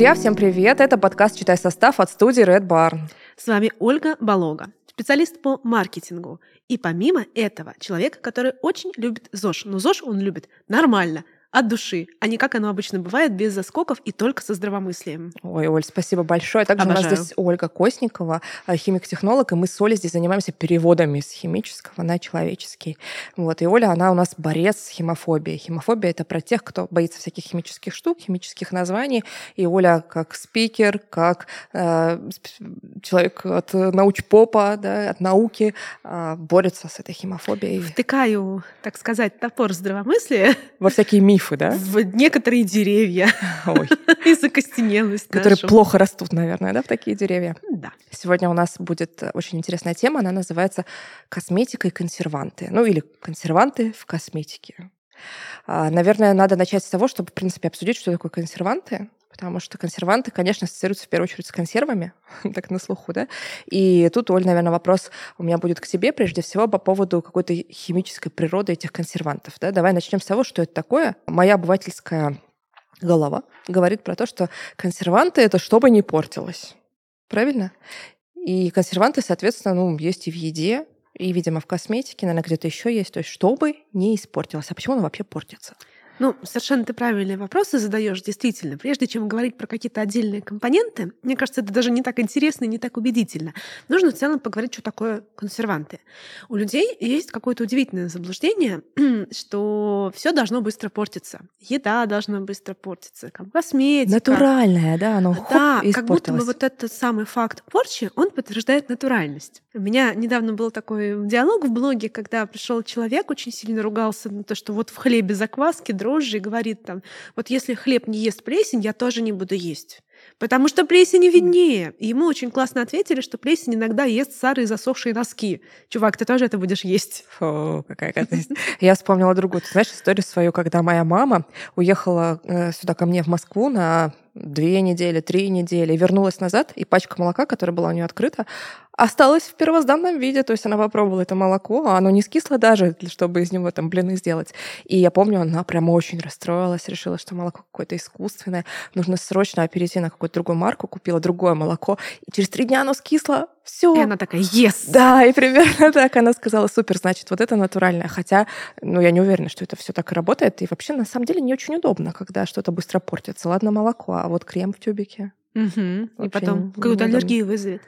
Друзья, всем привет! Это подкаст «Читай состав» от студии Red Barn. С вами Ольга Болога, специалист по маркетингу. И помимо этого, человек, который очень любит ЗОЖ. Но ЗОЖ он любит нормально, от души, а не как оно обычно бывает, без заскоков и только со здравомыслием. Ой, Оль, спасибо большое. Также Обожаю. у нас здесь Ольга Косникова, э, химик-технолог, и мы с Олей здесь занимаемся переводами с химического на человеческий. Вот, и Оля, она у нас борец с химофобией. Химофобия — это про тех, кто боится всяких химических штук, химических названий. И Оля как спикер, как э, человек от научпопа, да, от науки э, борется с этой химофобией. Втыкаю, так сказать, топор здравомыслия Во всякие мифы мифы, да? В некоторые деревья. И закостенелость Которые нашу. плохо растут, наверное, да, в такие деревья? Да. Сегодня у нас будет очень интересная тема. Она называется «Косметика и консерванты». Ну или «Консерванты в косметике». А, наверное, надо начать с того, чтобы, в принципе, обсудить, что такое консерванты, потому что консерванты, конечно, ассоциируются в первую очередь с консервами, так на слуху, да. И тут, Оль, наверное, вопрос у меня будет к тебе прежде всего по поводу какой-то химической природы этих консервантов. Да? Давай начнем с того, что это такое. Моя обывательская голова говорит про то, что консерванты — это чтобы не портилось. Правильно? И консерванты, соответственно, ну, есть и в еде, и, видимо, в косметике, наверное, где-то еще есть. То есть, чтобы не испортилось. А почему оно вообще портится? Ну, совершенно ты правильные вопросы задаешь, действительно. Прежде чем говорить про какие-то отдельные компоненты, мне кажется, это даже не так интересно и не так убедительно. Нужно в целом поговорить, что такое консерванты. У людей есть какое-то удивительное заблуждение, что все должно быстро портиться. Еда должна быстро портиться, косметика. Натуральная, да, оно Да, как будто бы вот этот самый факт порчи, он подтверждает натуральность. У меня недавно был такой диалог в блоге, когда пришел человек, очень сильно ругался на то, что вот в хлебе закваски, дрожжи, дрожжи и говорит там, вот если хлеб не ест плесень, я тоже не буду есть. Потому что плесень виднее. И ему очень классно ответили, что плесень иногда ест старые засохшие носки. Чувак, ты тоже это будешь есть. Фу, какая гадость. Я вспомнила другую. Ты знаешь историю свою, когда моя мама уехала э, сюда ко мне в Москву на две недели, три недели, вернулась назад, и пачка молока, которая была у нее открыта, осталась в первозданном виде. То есть она попробовала это молоко, а оно не скисло даже, чтобы из него там блины сделать. И я помню, она прямо очень расстроилась, решила, что молоко какое-то искусственное, нужно срочно перейти на какую-то другую марку, купила другое молоко, и через три дня оно скисло, все. И она такая, yes! Да, и примерно так она сказала, супер, значит, вот это натуральное. Хотя, ну, я не уверена, что это все так и работает. И вообще, на самом деле, не очень удобно, когда что-то быстро портится. Ладно, молоко, а вот крем в тюбике. Угу. И потом какую-то аллергию вызовет.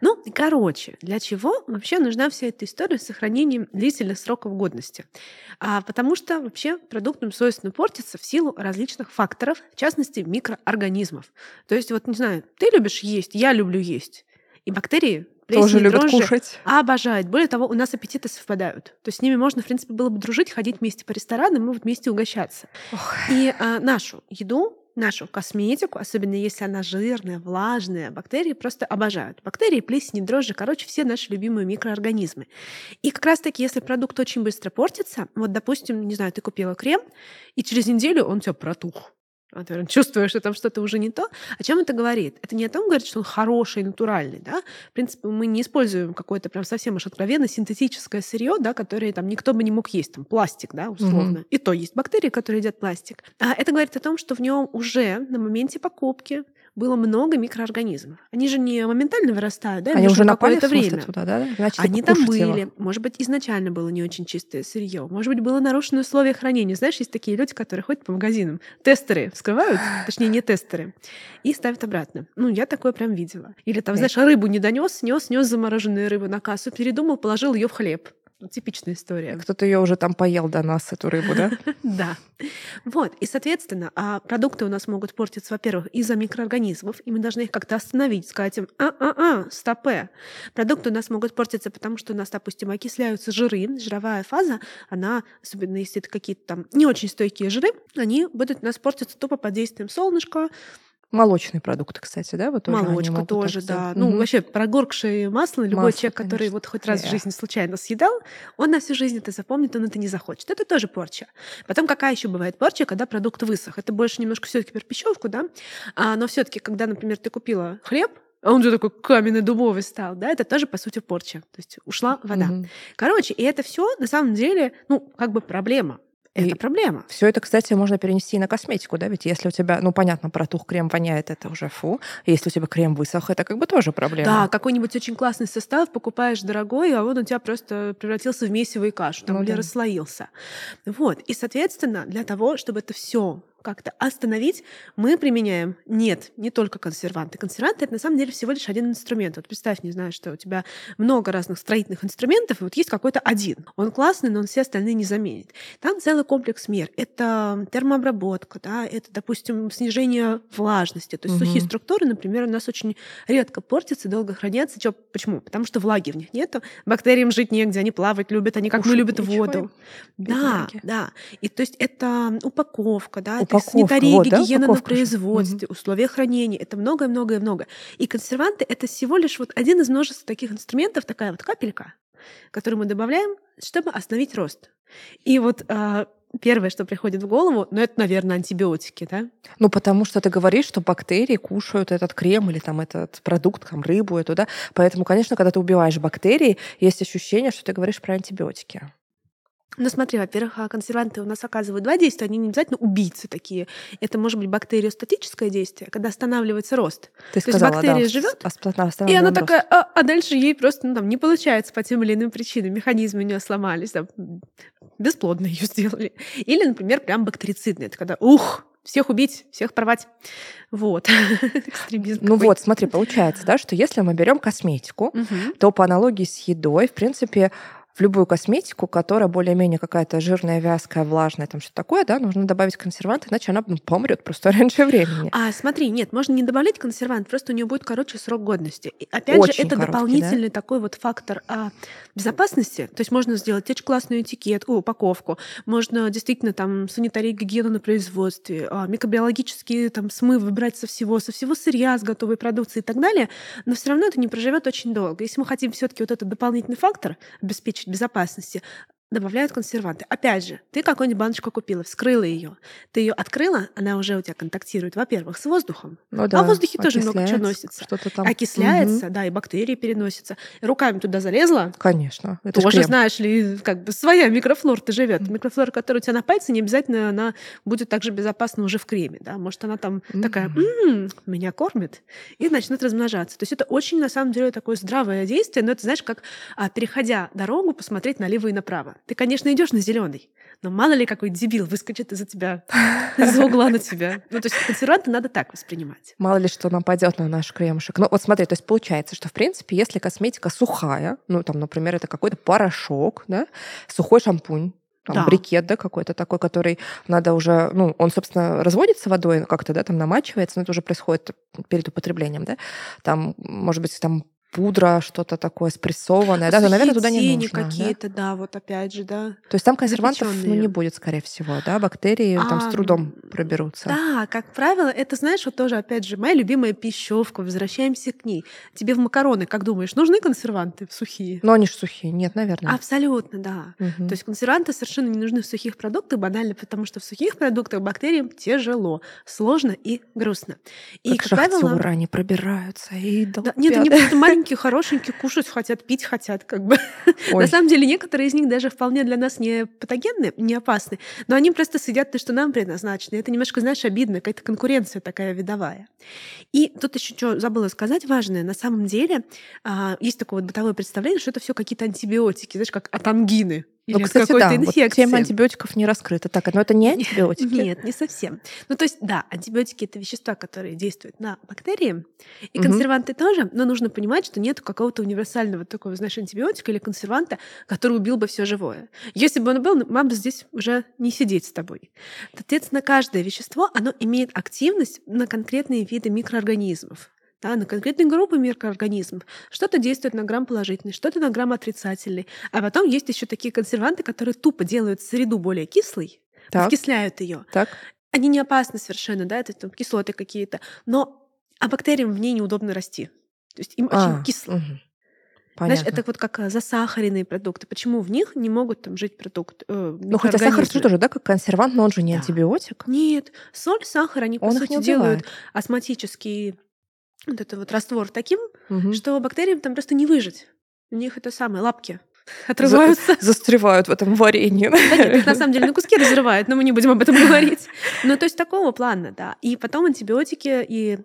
Ну, короче, для чего вообще нужна вся эта история с сохранением длительных сроков годности? А, потому что вообще продуктам свойственно портиться в силу различных факторов, в частности, микроорганизмов. То есть, вот, не знаю, ты любишь есть, я люблю есть. И бактерии тоже любят дрожжи, кушать. Обожают. Более того, у нас аппетиты совпадают. То есть с ними можно, в принципе, было бы дружить, ходить вместе по ресторанам и вот вместе угощаться. Ох. И а, нашу еду нашу косметику, особенно если она жирная, влажная, бактерии просто обожают. Бактерии, плесени, дрожжи, короче, все наши любимые микроорганизмы. И как раз-таки, если продукт очень быстро портится, вот, допустим, не знаю, ты купила крем, и через неделю он у тебя протух. А ты чувствуешь, что там что-то уже не то. О чем это говорит? Это не о том говорит, что он хороший, натуральный. Да? В принципе, мы не используем какое-то прям совсем уж откровенно синтетическое сырье, да, которое там никто бы не мог есть, там пластик, да, условно. Mm-hmm. И то есть бактерии, которые едят пластик. А это говорит о том, что в нем уже на моменте покупки было много микроорганизмов. Они же не моментально вырастают, да? Они уже на какое-то время. Туда, да? Значит, Они там были. Его. Может быть, изначально было не очень чистое сырье. Может быть, было нарушено условие хранения. Знаешь, есть такие люди, которые ходят по магазинам. Тестеры вскрывают, точнее, не тестеры, и ставят обратно. Ну, я такое прям видела. Или там, знаешь, рыбу не донес, нес, нес замороженную рыбу на кассу, передумал, положил ее в хлеб. Типичная история. Кто-то ее уже там поел до нас, эту рыбу, да? Да. Вот. И, соответственно, а продукты у нас могут портиться, во-первых, из-за микроорганизмов, и мы должны их как-то остановить, сказать им, а-а-а, стопе. Продукты у нас могут портиться, потому что у нас, допустим, окисляются жиры, жировая фаза, она, особенно если это какие-то там не очень стойкие жиры, они будут у нас портиться тупо под действием солнышка, Молочные продукты, кстати, да? Вот тоже Молочка тоже, да. Ну, угу. вообще, прогоркшее масло, любой масло, человек, конечно. который вот хоть раз yeah. в жизни случайно съедал, он на всю жизнь это запомнит, он это не захочет. Это тоже порча. Потом какая еще бывает порча, когда продукт высох? Это больше немножко все таки перпищевку, да? А, но все таки когда, например, ты купила хлеб, а он же такой каменный дубовый стал, да, это тоже, по сути, порча. То есть ушла вода. Угу. Короче, и это все на самом деле, ну, как бы проблема. Это проблема. Все это, кстати, можно перенести и на косметику, да? Ведь если у тебя, ну, понятно, протух крем воняет, это уже фу. Если у тебя крем высох, это как бы тоже проблема. Да, какой-нибудь очень классный состав покупаешь дорогой, а он у тебя просто превратился в месиво и кашу, там, ну, или да. расслоился. Вот. И, соответственно, для того, чтобы это все как-то остановить, мы применяем нет, не только консерванты. Консерванты это на самом деле всего лишь один инструмент. Вот представь, не знаю, что у тебя много разных строительных инструментов, и вот есть какой-то один. Он классный, но он все остальные не заменит. Там целый комплекс мер. Это термообработка, да, это, допустим, снижение влажности. То есть угу. сухие структуры, например, у нас очень редко портятся, долго хранятся. Чё, почему? Потому что влаги в них нету. Бактериям жить негде, они плавать любят, они как Кушать мы любят воду. Да, да. И то есть это упаковка, да, упаковка, санитария, вот, гигиена да, на производстве, угу. условия хранения. Это многое-многое-много. И консерванты — это всего лишь вот один из множества таких инструментов, такая вот капелька, которую мы добавляем, чтобы остановить рост. И вот э, первое, что приходит в голову, ну, это, наверное, антибиотики, да? Ну, потому что ты говоришь, что бактерии кушают этот крем или там этот продукт, там, рыбу эту, да? Поэтому, конечно, когда ты убиваешь бактерии, есть ощущение, что ты говоришь про антибиотики. Ну смотри, во-первых, а консерванты у нас оказывают два действия, они не обязательно убийцы такие. Это может быть бактериостатическое действие, когда останавливается рост. Ты То сказала, есть бактерия да, живет, и она рост. такая, а, а дальше ей просто ну, там, не получается по тем или иным причинам, механизмы у нее сломались, там, бесплодно ее сделали. Или, например, прям бактерицидные, это когда, ух, всех убить, всех порвать. Вот. Экстремизм. Ну вот, смотри, получается, да, что если мы берем косметику, то по аналогии с едой, в принципе, в любую косметику, которая более-менее какая-то жирная, вязкая, влажная, там что-то такое, да, нужно добавить консервант, иначе она помрет просто раньше времени. А смотри, нет, можно не добавлять консервант, просто у нее будет короче срок годности. И, опять Очень же, это короткий, дополнительный да? такой вот фактор а, безопасности. То есть можно сделать очень классную этикетку, упаковку, можно действительно там санитарию, гигиену на производстве, а, микробиологические там смывы брать со всего, со всего сырья, с готовой продукции и так далее, но все равно это не проживет очень долго. Если мы хотим все-таки вот этот дополнительный фактор обеспечить безопасности добавляют консерванты. Опять же, ты какую-нибудь баночку купила, вскрыла ее, ты ее открыла, она уже у тебя контактирует, во-первых, с воздухом, ну, да, а в воздухе тоже много чего носится. Что-то там. Окисляется, угу. да, и бактерии переносятся. руками туда залезла. Конечно. Это тоже знаешь ли, как бы своя микрофлора-то живет. Угу. Микрофлора, которая у тебя на пальце, не обязательно она будет также безопасна уже в креме, да. Может, она там угу. такая, м-м, меня кормит, и начнет размножаться. То есть это очень, на самом деле, такое здравое действие, но это, знаешь, как а, переходя дорогу, посмотреть налево и направо. Ты, конечно, идешь на зеленый, но мало ли какой дебил выскочит из-за тебя, из-за угла на тебя. Ну, то есть консерванты надо так воспринимать. Мало ли что нападет на наш кремушек. Ну, вот смотри, то есть получается, что, в принципе, если косметика сухая, ну, там, например, это какой-то порошок, да, сухой шампунь, там, да. брикет, да, какой-то такой, который надо уже, ну, он, собственно, разводится водой, как-то, да, там намачивается, но это уже происходит перед употреблением, да, там, может быть, там пудра, что-то такое спрессованное, да, то, наверное, туда не нужно. какие-то, да? да, вот опять же, да. То есть там консервантов ну, не будет, скорее всего, да, бактерии а, там с трудом проберутся. Да, как правило, это, знаешь, вот тоже, опять же, моя любимая пищевка, возвращаемся к ней. Тебе в макароны, как думаешь, нужны консерванты сухие? Ну, они же сухие, нет, наверное. Абсолютно, да. Угу. То есть консерванты совершенно не нужны в сухих продуктах, банально потому, что в сухих продуктах бактериям тяжело, сложно и грустно. И, как, как правило... они пробираются и да, Нет, они просто маленькие, хорошенькие, кушать хотят, пить хотят, как бы. На самом деле, некоторые из них даже вполне для нас не патогенны, не опасны, но они просто сидят то, что нам предназначено. Это немножко, знаешь, обидно, какая-то конкуренция такая видовая. И тут еще что забыла сказать важное. На самом деле а, есть такое вот бытовое представление, что это все какие-то антибиотики, знаешь, как от ангины. Ну, кстати, да, инфекции. Вот тема антибиотиков не раскрыта. Так, но это не антибиотики? Нет, не совсем. Ну, то есть, да, антибиотики — это вещества, которые действуют на бактерии, и консерванты угу. тоже, но нужно понимать, что нет какого-то универсального такого, знаешь, антибиотика или консерванта, который убил бы все живое. Если бы он был, мам бы здесь уже не сидеть с тобой. Соответственно, каждое вещество, оно имеет активность на конкретные виды микроорганизмов да, на конкретные группы микроорганизмов. Что-то действует на грамм положительный, что-то на грамм отрицательный. А потом есть еще такие консерванты, которые тупо делают среду более кислой, так. вкисляют ее. Так. Они не опасны совершенно, да, это там кислоты какие-то, но а бактериям в ней неудобно расти. То есть им а, очень кисло. Угу. Понятно. Знаешь, это вот как э, засахаренные продукты. Почему в них не могут там жить продукты? Э, ну, хотя сахар тоже, да, как консервант, но он же не да. антибиотик. Нет, соль, сахар, они, он по сути, делают астматические вот это вот раствор таким, угу. что бактериям там просто не выжить. У них это самые лапки. отрываются. За, застревают в этом варенье. Да нет, их на самом деле на куски разрывают, но мы не будем об этом говорить. Ну, то есть такого плана, да. И потом антибиотики и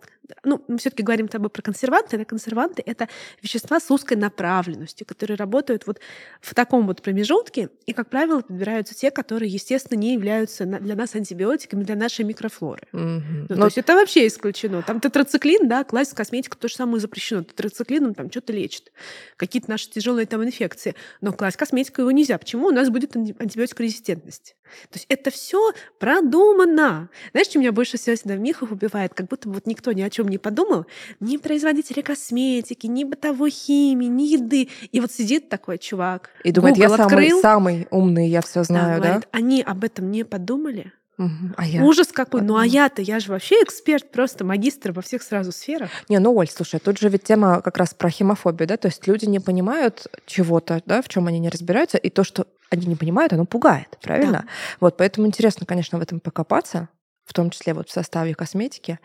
ну, мы все-таки говорим с тобой про консерванты, да, консерванты — это вещества с узкой направленностью, которые работают вот в таком вот промежутке, и, как правило, подбираются те, которые, естественно, не являются для нас антибиотиками, для нашей микрофлоры. Mm-hmm. Ну, Но... То есть это вообще исключено. Там тетрациклин, да, класть косметику то же самое запрещено. Тетрациклином там что-то лечит. Какие-то наши тяжелые там инфекции. Но класть косметику его нельзя. Почему? У нас будет антибиотикорезистентность. То есть это все продумано. Знаешь, что меня больше всего всегда в мифах убивает? Как будто вот никто ни о чем не подумал. Ни производители косметики, ни бытовой химии, ни еды. И вот сидит такой чувак. И думает, Google я открыл, самый, самый умный, я все знаю, да? Говорит, они об этом не подумали. Угу. А я... Ужас какой. Ну а я-то, я же вообще эксперт, просто магистр во всех сразу сферах. Не, ну, Оль, слушай, тут же ведь тема как раз про химофобию, да, то есть люди не понимают чего-то, да, в чем они не разбираются, и то, что они не понимают, оно пугает, правильно? Да. Вот, поэтому интересно, конечно, в этом покопаться, в том числе вот в составе косметики.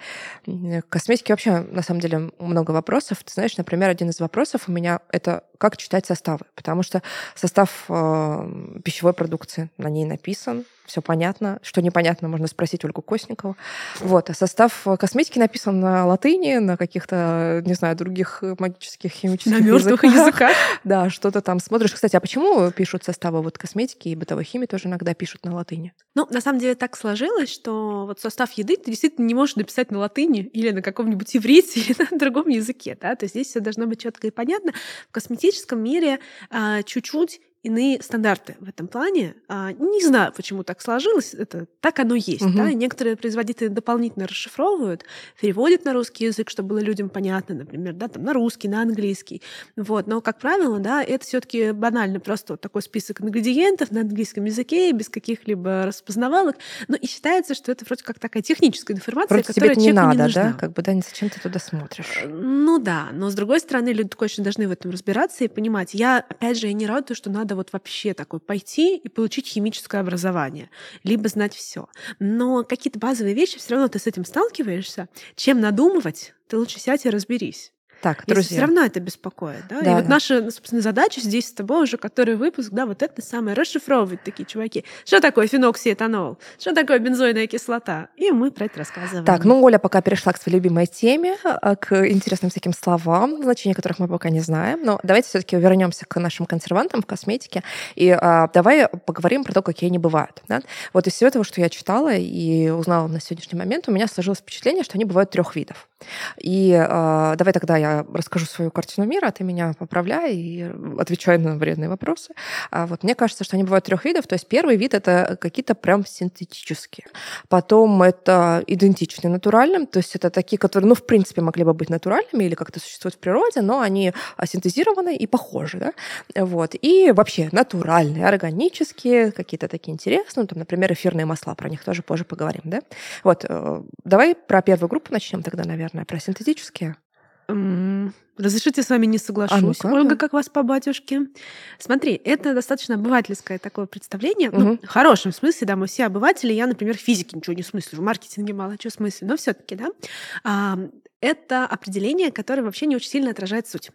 К косметике вообще, на самом деле, много вопросов. Ты знаешь, например, один из вопросов у меня — это как читать составы, потому что состав э, пищевой продукции на ней написан, все понятно. Что непонятно, можно спросить Ольгу Косникову. Вот. А состав косметики написан на латыни, на каких-то, не знаю, других магических химических На мертвых языках. языках. Да, что-то там смотришь. Кстати, а почему пишут составы вот косметики и бытовой химии тоже иногда пишут на латыни? Ну, на самом деле так сложилось, что вот состав еды ты действительно не можешь написать на латыни или на каком-нибудь иврите или на другом языке, да, то есть здесь все должно быть четко и понятно. В косметическом мире а, чуть-чуть иные стандарты в этом плане. А, не знаю, почему так сложилось, это так оно есть. Угу. Да? Некоторые производители дополнительно расшифровывают, переводят на русский язык, чтобы было людям понятно, например, да, там, на русский, на английский. Вот. Но, как правило, да, это все таки банально просто вот такой список ингредиентов на английском языке, без каких-либо распознавалок. Но и считается, что это вроде как такая техническая информация, Вроде которая тебе не надо, не нужна. да? Как бы, да, зачем ты туда смотришь? Э, ну да, но с другой стороны, люди точно должны в этом разбираться и понимать. Я, опять же, я не рада, что надо вот вообще такой пойти и получить химическое образование, либо знать все. Но какие-то базовые вещи все равно ты с этим сталкиваешься. Чем надумывать, ты лучше сядь и разберись. Так, друзья. все равно это беспокоит. Да? Да, и вот да. наша, собственно, задача здесь с тобой уже, который выпуск, да, вот это самое, расшифровывать такие чуваки. Что такое феноксиэтанол? Что такое бензойная кислота? И мы про это рассказываем. Так, ну Оля пока перешла к своей любимой теме, а, к интересным всяким словам, значения которых мы пока не знаем. Но давайте все таки вернемся к нашим консервантам в косметике. И а, давай поговорим про то, какие они бывают. Да? Вот из всего этого, что я читала и узнала на сегодняшний момент, у меня сложилось впечатление, что они бывают трех видов. И э, давай тогда я расскажу свою картину мира, а ты меня поправляй и отвечай на вредные вопросы. А вот мне кажется, что они бывают трех видов. То есть первый вид это какие-то прям синтетические. Потом это идентичные натуральным, то есть это такие, которые, ну, в принципе, могли бы быть натуральными или как-то существуют в природе, но они синтезированы и похожи. Да? Вот. И вообще натуральные, органические, какие-то такие интересные. Там, например, эфирные масла, про них тоже позже поговорим. Да? Вот. Э, давай про первую группу начнем тогда, наверное, про синтетические. Разрешите с вами не соглашусь. А ну Ольга, как вас по батюшке? Смотри, это достаточно обывательское такое представление. Угу. Ну, в хорошем смысле, да, мы все обыватели. Я, например, в физике ничего не смыслю, в маркетинге мало чего смыслю, но все таки да. А, это определение, которое вообще не очень сильно отражает суть.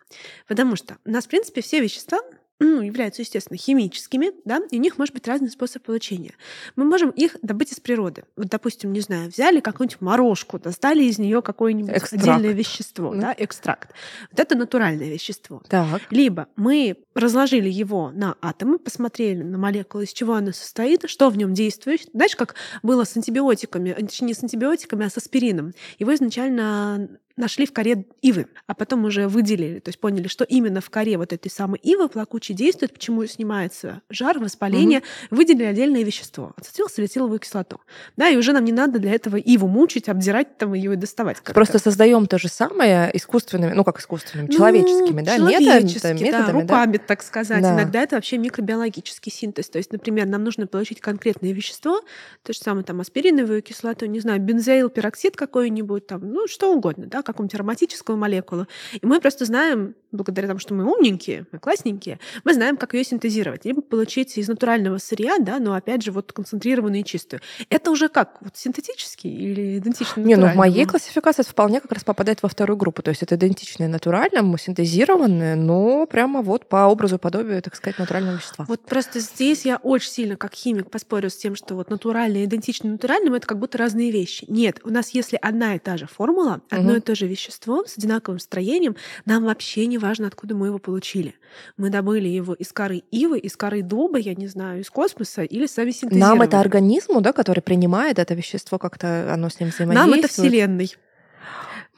Потому что у нас, в принципе, все вещества ну, являются, естественно, химическими, да, и у них может быть разный способ получения. Мы можем их добыть из природы. Вот, допустим, не знаю, взяли какую-нибудь морожку, достали из нее какое-нибудь экстракт. отдельное вещество, mm. да, экстракт. Вот это натуральное вещество. Так. Либо мы разложили его на атомы, посмотрели на молекулы, из чего оно состоит, что в нем действует. Знаешь, как было с антибиотиками, точнее, не с антибиотиками, а с аспирином. Его изначально нашли в коре ивы, а потом уже выделили, то есть поняли, что именно в коре вот этой самой ивы плакучей действует, почему снимается жар, воспаление, угу. выделили отдельное вещество, ацетилсалициловую кислоту. Да, и уже нам не надо для этого иву мучить, обдирать там ее и доставать. Как-то. Просто создаем то же самое искусственными, ну как искусственными, ну, человеческими, да, человеческими, методами, да, руками, да? так сказать. Да. Иногда это вообще микробиологический синтез. То есть, например, нам нужно получить конкретное вещество, то же самое там аспириновую кислоту, не знаю, бензоил, пероксид какой-нибудь, там, ну что угодно, да, какому-нибудь ароматическому молекулу. И мы просто знаем, благодаря тому, что мы умненькие, мы классненькие, мы знаем, как ее синтезировать. Либо получить из натурального сырья, да, но опять же вот концентрированную и чистую. Это уже как? Вот синтетический или идентичный Не, ну в моей классификации это вполне как раз попадает во вторую группу. То есть это идентичное натуральному, синтезированное, но прямо вот по образу и подобию, так сказать, натурального вещества. Вот просто здесь я очень сильно, как химик, поспорю с тем, что вот натуральное идентично натуральному это как будто разные вещи. Нет, у нас если одна и та же формула, одно угу. и то же вещество с одинаковым строением, нам вообще не важно, откуда мы его получили. Мы добыли его из коры ивы, из коры дуба, я не знаю, из космоса или сами синтезировали. Нам это организму, да, который принимает это вещество, как-то оно с ним взаимодействует? Нам это Вселенной.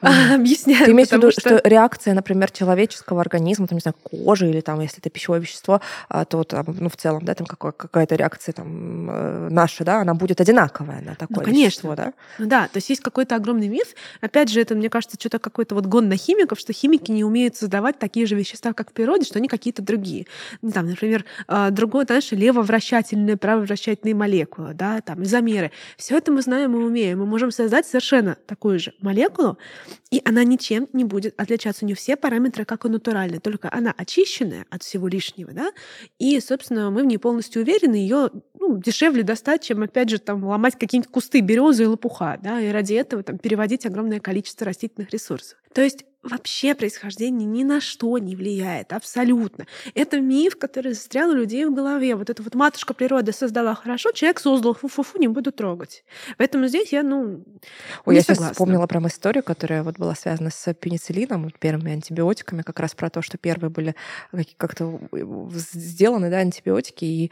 объясняю. Ты имеешь в виду, что... что реакция, например, человеческого организма, там, не знаю, кожи или там, если это пищевое вещество, а, то там, ну, в целом, да, там какая-то реакция там э, наша, да, она будет одинаковая на такое ну, конечно. вещество, да? Ну, да, то есть есть какой-то огромный миф. Опять же, это, мне кажется, что-то какой-то вот гон на химиков, что химики не умеют создавать такие же вещества, как в природе, что они какие-то другие. Ну, там, например, а, другое, знаешь, левовращательные, правовращательные молекулы, да, там, изомеры. Все это мы знаем и умеем. Мы можем создать совершенно такую же молекулу, и она ничем не будет отличаться. У нее все параметры как у натуральной, только она очищенная от всего лишнего, да, и, собственно, мы в ней полностью уверены, ее ну, дешевле достать, чем, опять же, там, ломать какие-нибудь кусты березы и лопуха, да, и ради этого там переводить огромное количество растительных ресурсов. То есть вообще происхождение ни на что не влияет, абсолютно. Это миф, который застрял у людей в голове. Вот эта вот матушка природа создала хорошо, человек создал, фу-фу-фу, не буду трогать. Поэтому здесь я, ну, Ой, я согласна. сейчас вспомнила прям историю, которая вот была связана с пенициллином, первыми антибиотиками, как раз про то, что первые были как-то сделаны, да, антибиотики, и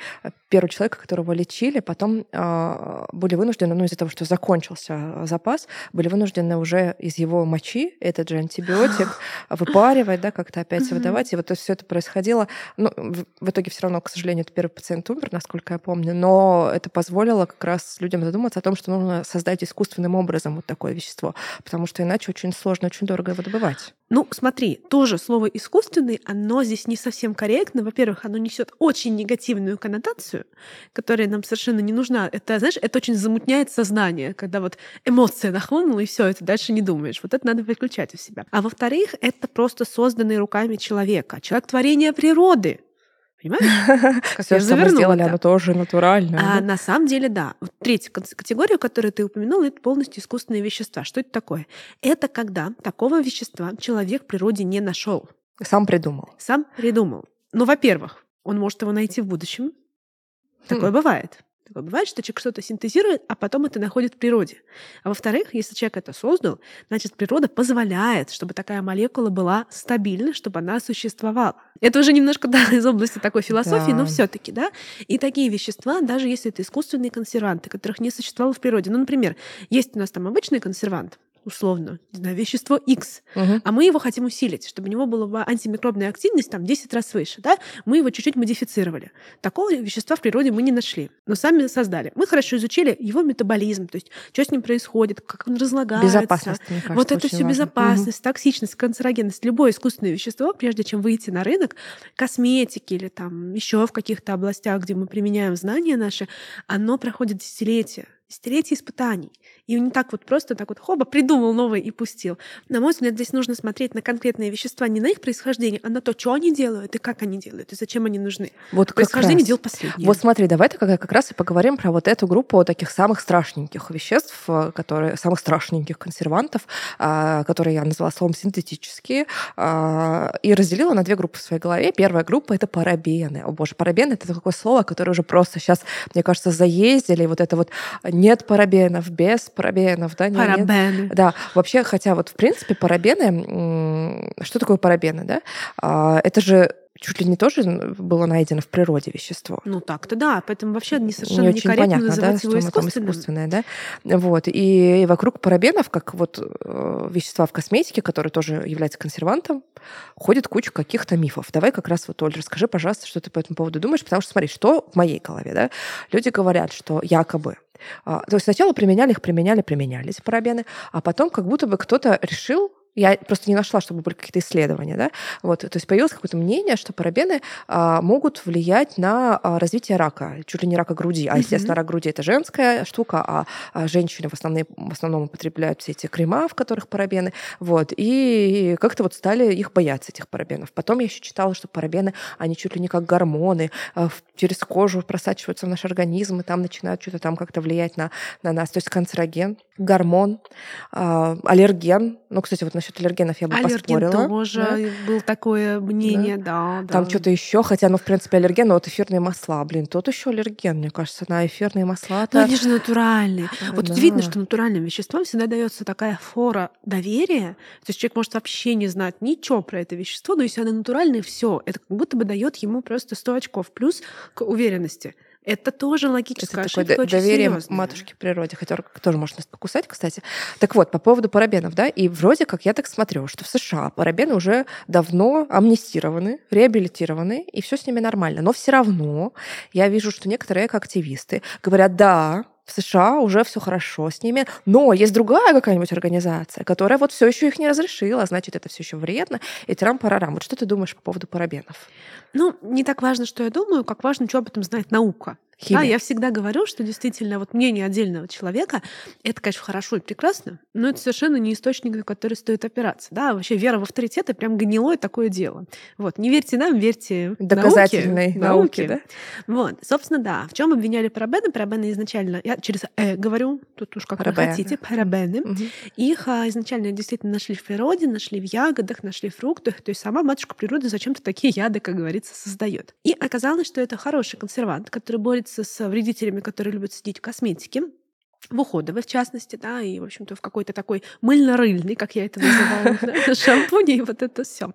первого человека, которого лечили, потом э, были вынуждены, ну, из-за того, что закончился запас, были вынуждены уже из его мочи этот же антибиотик выпаривать, да, как-то опять выдавать. И вот все это происходило. Ну, в итоге все равно, к сожалению, этот первый пациент умер, насколько я помню, но это позволило как раз людям задуматься о том, что нужно создать искусственным образом вот такое вещество, потому что иначе очень сложно, очень дорого его добывать. Ну, смотри, тоже слово искусственный, оно здесь не совсем корректно. Во-первых, оно несет очень негативную коннотацию, которая нам совершенно не нужна. Это, знаешь, это очень замутняет сознание, когда вот эмоция нахлынула, и все, это дальше не думаешь. Вот это надо выключать у себя. А во-вторых, это просто созданный руками человека. Человек творение природы. Понимаешь? Все, что мы сделали, оно тоже натурально. А на самом деле, да. Вот третья категория, которую ты упомянула, это полностью искусственные вещества. Что это такое? Это когда такого вещества человек в природе не нашел. Сам придумал. Сам придумал. Ну, во-первых, он может его найти в будущем. Такое хм. бывает. Такое бывает, что человек что-то синтезирует, а потом это находит в природе. А во-вторых, если человек это создал, значит, природа позволяет, чтобы такая молекула была стабильна, чтобы она существовала. Это уже немножко да, из области такой философии, да. но все-таки, да. И такие вещества, даже если это искусственные консерванты, которых не существовало в природе. Ну, например, есть у нас там обычный консервант, условно, не знаю, вещество X, угу. а мы его хотим усилить, чтобы у него была антимикробная активность там 10 раз выше, да, мы его чуть-чуть модифицировали. Такого вещества в природе мы не нашли, но сами создали. Мы хорошо изучили его метаболизм, то есть что с ним происходит, как он разлагается. Безопасность, мне кажется, Вот это все безопасность, угу. токсичность, канцерогенность. Любое искусственное вещество, прежде чем выйти на рынок, косметики или там еще в каких-то областях, где мы применяем знания наши, оно проходит десятилетия десятилетия испытаний. И не так вот просто так вот хоба придумал новое и пустил. На мой взгляд, здесь нужно смотреть на конкретные вещества не на их происхождение, а на то, что они делают и как они делают, и зачем они нужны. Вот происхождение дел последнее. Вот смотри, давай как, как раз и поговорим про вот эту группу таких самых страшненьких веществ, э, которые самых страшненьких консервантов, а, которые я назвала словом синтетические, а, и разделила на две группы в своей голове. Первая группа это парабены. О боже, парабены это такое слово, которое уже просто сейчас, мне кажется, заездили. Вот это вот нет парабенов, без парабенов, да? Нет, парабены. Нет. Да, вообще, хотя вот в принципе парабены, что такое парабены, да? А, это же чуть ли не тоже было найдено в природе вещество. Ну так-то да, поэтому вообще не совершенно не очень некорректно понятно, называть да, его что искусственным. Там искусственное, да? Вот. И вокруг парабенов, как вот э, вещества в косметике, которые тоже являются консервантом, ходит куча каких-то мифов. Давай как раз вот, Оль, расскажи, пожалуйста, что ты по этому поводу думаешь, потому что смотри, что в моей голове, да? Люди говорят, что якобы а, то есть сначала применяли их, применяли, применяли эти парабены, а потом как будто бы кто-то решил Я просто не нашла, чтобы были какие-то исследования, да. Вот, то есть появилось какое-то мнение, что парабены а, могут влиять на а, развитие рака, чуть ли не рака груди. А, естественно, рак груди это женская штука, а, а женщины в основном, в основном употребляют все эти крема, в которых парабены. Вот, и как-то вот стали их бояться, этих парабенов. Потом я еще читала, что парабены, они чуть ли не как гормоны, а, через кожу просачиваются в наш организм, и там начинают что-то там как-то влиять на, на нас. То есть канцероген, гормон, а, аллерген. Ну, кстати, вот насчет аллергенов я бы Аллерген поспорила. тоже да. был такое мнение, да, да. Там что-то еще, хотя, ну, в принципе, аллерген, но вот эфирные масла, блин, тот еще аллерген, мне кажется, на эфирные масла. Но они же натуральные. Вот Да. тут видно, что натуральным веществам всегда дается такая фора доверия. То есть человек может вообще не знать ничего про это вещество, но если оно натуральное, все, это как будто бы дает ему просто 100 очков плюс к уверенности. Это тоже Это логическая такое ошибка, д- очень доверие серьезная. матушке природе, хотя тоже может нас покусать, кстати. Так вот, по поводу парабенов, да, и вроде как я так смотрю, что в США парабены уже давно амнистированы, реабилитированы, и все с ними нормально. Но все равно я вижу, что некоторые активисты говорят, да, в США уже все хорошо с ними, но есть другая какая-нибудь организация, которая вот все еще их не разрешила, значит, это все еще вредно, и трам-парарам. Вот что ты думаешь по поводу парабенов? Ну, не так важно, что я думаю, как важно, что об этом знает наука. Да, Химия. я всегда говорю, что действительно вот мнение отдельного человека это, конечно, хорошо и прекрасно, но это совершенно не источник, на который стоит опираться. Да, вообще вера в авторитеты прям гнилое такое дело. Вот, не верьте нам, верьте Доказательной науке. науки, да? Вот, собственно, да. В чем обвиняли парабены? Парабены изначально, я через «э» говорю, тут уж как Парабены. вы хотите, парабены. Мгм. Их а, изначально действительно нашли в природе, нашли в ягодах, нашли в фруктах. То есть сама матушка природы зачем-то такие яды, как говорится, создает. И оказалось, что это хороший консервант, который борется с вредителями, которые любят сидеть в косметике в уходовой, в частности, да, и, в общем-то, в какой-то такой мыльно-рыльный, как я это называю, да, шампуне, и вот это все.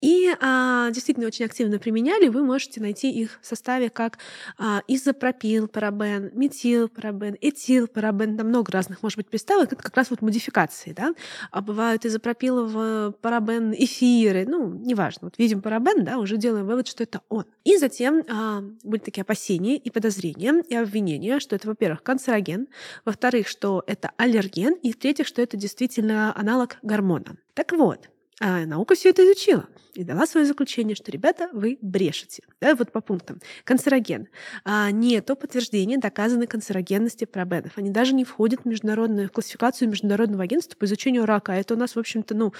И а, действительно очень активно применяли. Вы можете найти их в составе как а, изопропил парабен, метил парабен, этил парабен. Там много разных, может быть, приставок. Это как раз вот модификации, да. А бывают изопропилово парабен эфиры, ну, неважно. Вот видим парабен, да, уже делаем вывод, что это он. И затем а, были такие опасения и подозрения, и обвинения, что это, во-первых, канцероген, во-вторых, что это аллерген, и в-третьих, что это действительно аналог гормона. Так вот, а наука все это изучила и дала свое заключение, что, ребята, вы брешете. Да, вот по пунктам. Канцероген. А, нету подтверждения доказанной канцерогенности парабенов. Они даже не входят в международную в классификацию Международного агентства по изучению рака. А это у нас, в общем-то, ну,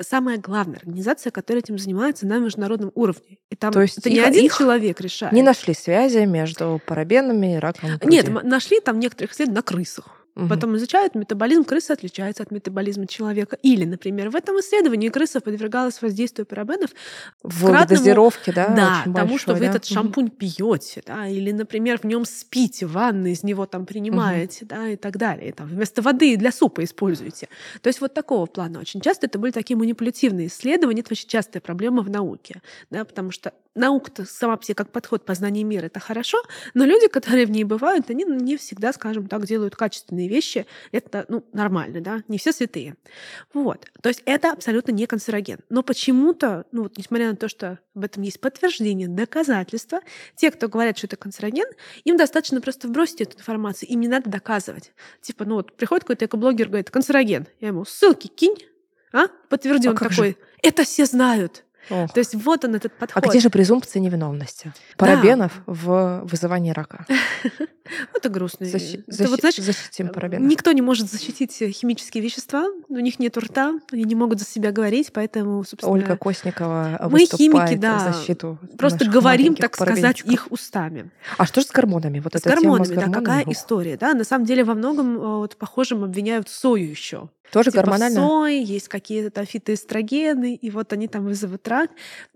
самая главная организация, которая этим занимается на международном уровне. И там То есть это не один человек решает. Не нашли связи между парабенами и раком груди. Нет, нашли там некоторых исследований на крысах. Мгм. Потом изучают метаболизм крысы отличается от метаболизма человека. Или, например, в этом исследовании крыса подвергалась воздействию парабенов В кратному- дозировке, да? да, очень тому, что большой, вы да? этот шампунь пьете, да, или, например, в нем спите, ванны из него там принимаете, да, и так далее. Там вместо воды для супа используете. То есть вот такого плана. Очень часто это были такие манипулятивные исследования. Это очень частая проблема в науке, да, потому что наука-то сама себе как подход познания мира это хорошо, но люди, которые в ней бывают, они не всегда, скажем так, делают качественные вещи. Это ну, нормально, да, не все святые. Вот. То есть это абсолютно не канцероген. Но почему-то, ну вот несмотря на то, что об этом есть подтверждение, доказательства, те, кто говорят, что это канцероген, им достаточно просто вбросить эту информацию, им не надо доказывать. Типа, ну вот приходит какой-то экоблогер, говорит, канцероген. Я ему ссылки кинь, а? Подтверди, А как же? такой, это все знают. Ох. То есть вот он этот А подход. где же презумпция невиновности? Парабенов в вызывании рака. Это грустно. Защитим парабенов. Никто не может защитить э, химические вещества, у них нет рта, они не могут за себя говорить, поэтому, собственно, Ольга Косникова Мы, химики, да, в защиту просто говорим, так сказать, их устами. А что же с гормонами? Вот с гормонами, да, какая история, да? На самом деле во многом э, вот, похожем обвиняют сою еще. Тоже Типа гормонально? сое есть какие-то там фитоэстрогены, и вот они там вызовут рак.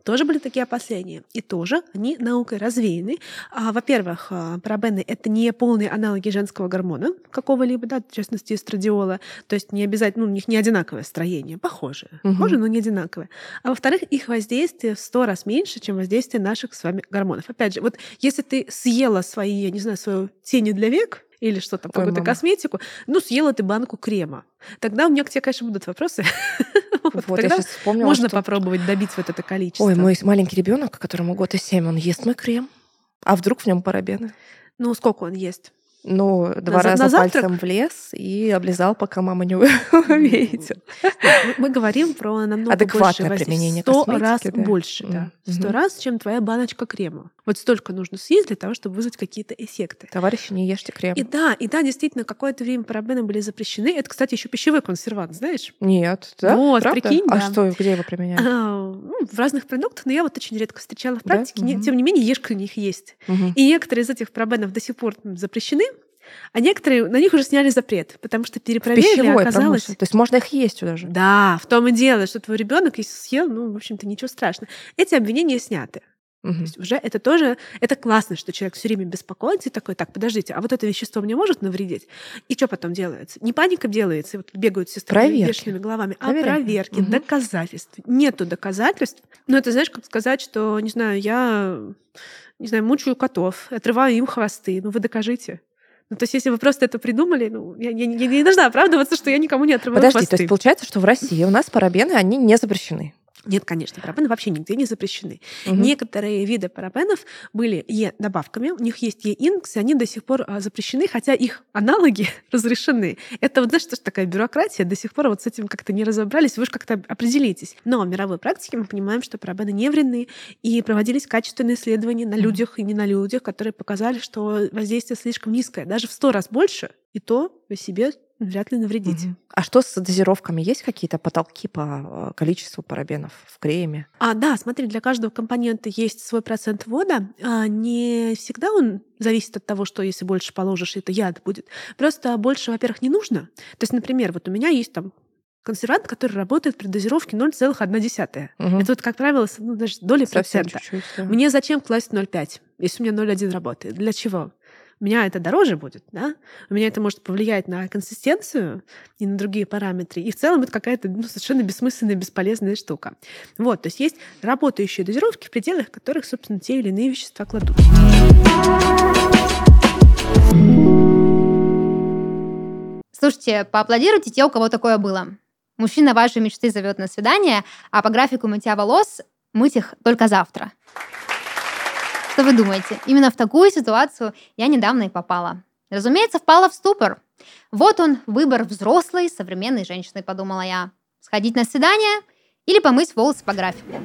Тоже были такие опасения. И тоже они наукой развеяны. А, во-первых, а, парабены — это не полные аналоги женского гормона какого-либо, да, в частности, эстрадиола. То есть не обязательно, ну, у них не одинаковое строение, похожее. Мгм. Похоже, но не одинаковое. А во-вторых, их воздействие в сто раз меньше, чем воздействие наших с вами гормонов. Опять же, вот если ты съела свои, я не знаю, свою тени для век, или что там, какую-то косметику, ну, съела ты банку крема. Тогда у меня к тебе, конечно, будут вопросы. Вот Вот, я Тогда сейчас вспомнила, можно что- попробовать добить вот это количество. Ой, мой маленький ребенок, которому год и семь, он ест мой крем. А вдруг в нем парабены? Ну, сколько он ест? Ну, два за- раза на завтрак? пальцем в лес и облизал, пока мама не увидела. Мы говорим про намного Адекватное большее применение Сто раз да. больше, да. Сто раз, чем твоя баночка крема. Вот столько нужно съесть для того, чтобы вызвать какие-то эффекты. Товарищи, не ешьте крем. И да, и да, действительно, какое-то время парабены были запрещены. Это, кстати, еще пищевой консервант, знаешь? Нет, да? Вот, Правда? прикинь, А да. что, где его применяют? А, ну, в разных продуктах, но я вот очень редко встречала в практике. Тем не менее, ешка у них есть. И некоторые из этих парабенов до сих пор запрещены, а некоторые, на них уже сняли запрет, потому что перепроверили, Пищевой оказалось... промышленности. То есть можно их есть даже. Да, в том и дело, что твой ребенок, если съел, ну, в общем-то, ничего страшного. Эти обвинения сняты. То Мгм. есть уже это тоже, это классно, что человек все время беспокоится и такой, так, подождите, а вот это вещество мне может навредить? И что потом делается? Не паника делается, и вот бегают все с Проверки. вешенными головами, а Проверяем. проверки, Мгм. доказательств. Нету доказательств. Ну, это знаешь, как сказать, что, не знаю, я, не знаю, мучаю котов, отрываю им хвосты. Ну, вы докажите. Ну, то есть, если вы просто это придумали, ну, я, я- я не должна оправдываться, что я никому не отрываю Подожди, хвосты. то есть получается, что в России у нас парабены, они не запрещены. Нет, конечно, парабены вообще нигде не запрещены. Мгм. Некоторые виды парабенов были Е-добавками, у них есть Е-инкс, и они до сих пор а, запрещены, хотя их аналоги разрешены. Это вот, знаешь, что ж такая бюрократия, до сих пор вот с этим как-то не разобрались, вы же как-то определитесь. Но в мировой практике мы понимаем, что парабены не вредны, и проводились качественные исследования на людях и не на людях, которые показали, что воздействие слишком низкое, даже в сто раз больше, и то вы себе вряд ли навредите. Мгм. А что с дозировками? Есть какие-то потолки по э, количеству парабенов в креме? А, да, смотри, для каждого компонента есть свой процент вода. А, не всегда он зависит от того, что если больше положишь, это яд будет. Просто больше, во-первых, не нужно. То есть, например, вот у меня есть там консервант, который работает при дозировке 0,1. Мгм. Это вот, как правило, ну, даже доли Совсем процента. чуть-чуть. да. Мне зачем класть 0,5, если у меня 0,1 работает? Для чего? У меня это дороже будет, да? У меня это может повлиять на консистенцию и на другие параметры. И в целом это какая-то ну, совершенно бессмысленная, бесполезная штука. Вот, то есть есть работающие дозировки, в пределах которых, собственно, те или иные вещества кладут. Слушайте, поаплодируйте те, у кого такое было. Мужчина вашей мечты зовет на свидание, а по графику мытья волос мыть их только завтра. Что вы думаете? Именно в такую ситуацию я недавно и попала. Разумеется, впала в ступор. Вот он, выбор взрослой, современной женщины, подумала я. Сходить на свидание или помыть волосы по графику.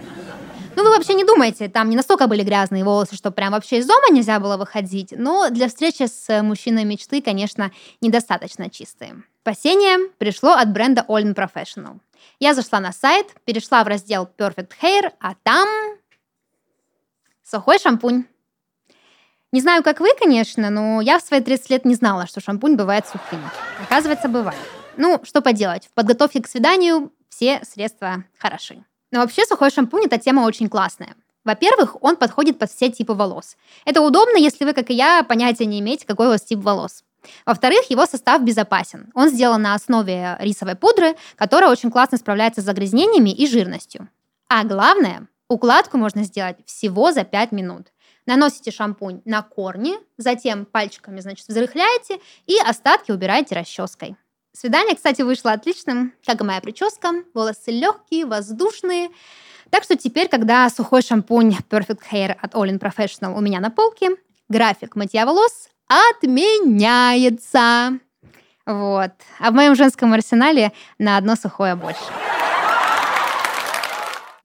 Ну, вы вообще не думаете, там не настолько были грязные волосы, что прям вообще из дома нельзя было выходить. Но для встречи с мужчиной мечты, конечно, недостаточно чистые. Спасение пришло от бренда All In Professional. Я зашла на сайт, перешла в раздел Perfect Hair, а там сухой шампунь. Не знаю, как вы, конечно, но я в свои 30 лет не знала, что шампунь бывает сухим. Оказывается, бывает. Ну, что поделать, в подготовке к свиданию все средства хороши. Но вообще сухой шампунь – это тема очень классная. Во-первых, он подходит под все типы волос. Это удобно, если вы, как и я, понятия не имеете, какой у вас тип волос. Во-вторых, его состав безопасен. Он сделан на основе рисовой пудры, которая очень классно справляется с загрязнениями и жирностью. А главное, укладку можно сделать всего за 5 минут. Наносите шампунь на корни, затем пальчиками, значит, взрыхляете и остатки убираете расческой. Свидание, кстати, вышло отличным, как и моя прическа. Волосы легкие, воздушные. Так что теперь, когда сухой шампунь Perfect Hair от All In Professional у меня на полке, график мытья волос отменяется. Вот. А в моем женском арсенале на одно сухое больше.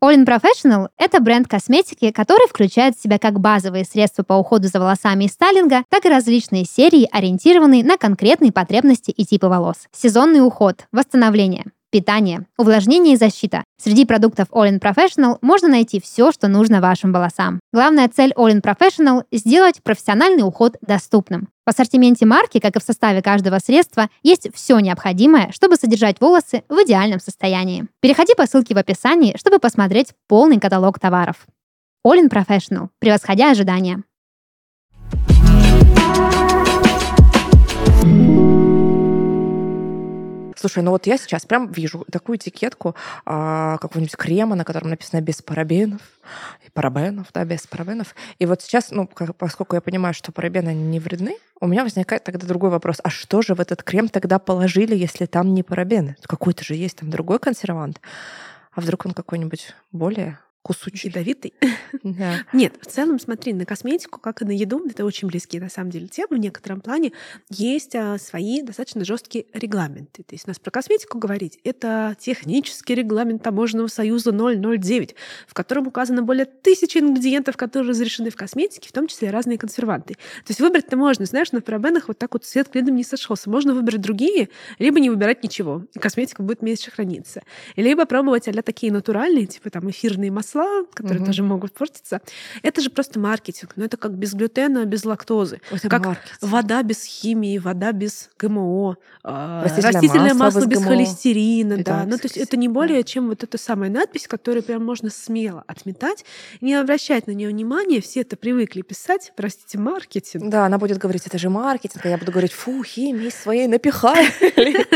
All In Professional – это бренд косметики, который включает в себя как базовые средства по уходу за волосами и стайлинга, так и различные серии, ориентированные на конкретные потребности и типы волос. Сезонный уход, восстановление, питание, увлажнение и защита. Среди продуктов All In Professional можно найти все, что нужно вашим волосам. Главная цель All In Professional – сделать профессиональный уход доступным. В ассортименте марки, как и в составе каждого средства, есть все необходимое, чтобы содержать волосы в идеальном состоянии. Переходи по ссылке в описании, чтобы посмотреть полный каталог товаров. In Professional, превосходя ожидания. Слушай, ну вот я сейчас прям вижу такую этикетку а, какого-нибудь крема, на котором написано без парабенов, и парабенов, да, без парабенов. И вот сейчас, ну, как- поскольку я понимаю, что парабены не вредны, у меня возникает тогда другой вопрос. А что же в этот крем тогда положили, если там не парабены? Какой-то же есть там другой консервант. А вдруг он какой-нибудь более Кусучий. ядовитый. Да. Нет, в целом, смотри, на косметику, как и на еду, это очень близкие на самом деле темы. В некотором плане есть а, свои достаточно жесткие регламенты. То есть у нас про косметику говорить, это технический регламент Таможенного союза 009, в котором указано более тысячи ингредиентов, которые разрешены в косметике, в том числе разные консерванты. То есть выбрать-то можно, знаешь, на парабенах вот так вот свет клином не сошелся. Можно выбрать другие, либо не выбирать ничего, и косметика будет меньше храниться. Либо пробовать а такие натуральные, типа там эфирные масла, которые Мгм. тоже могут портиться. Это же просто маркетинг. Но это как без глютена, без лактозы. Это как маркетинг. Вода без химии, вода без ГМО, а, Растительное растительное масло масло без без холестерина, И да. да, Ну, то есть это не более чем вот эта самая надпись, которую прям можно смело отметать, не обращать на нее внимания. Все это привыкли писать, простите, маркетинг. Да, она будет говорить, это же маркетинг, а я буду говорить, фу, химии своей напихали.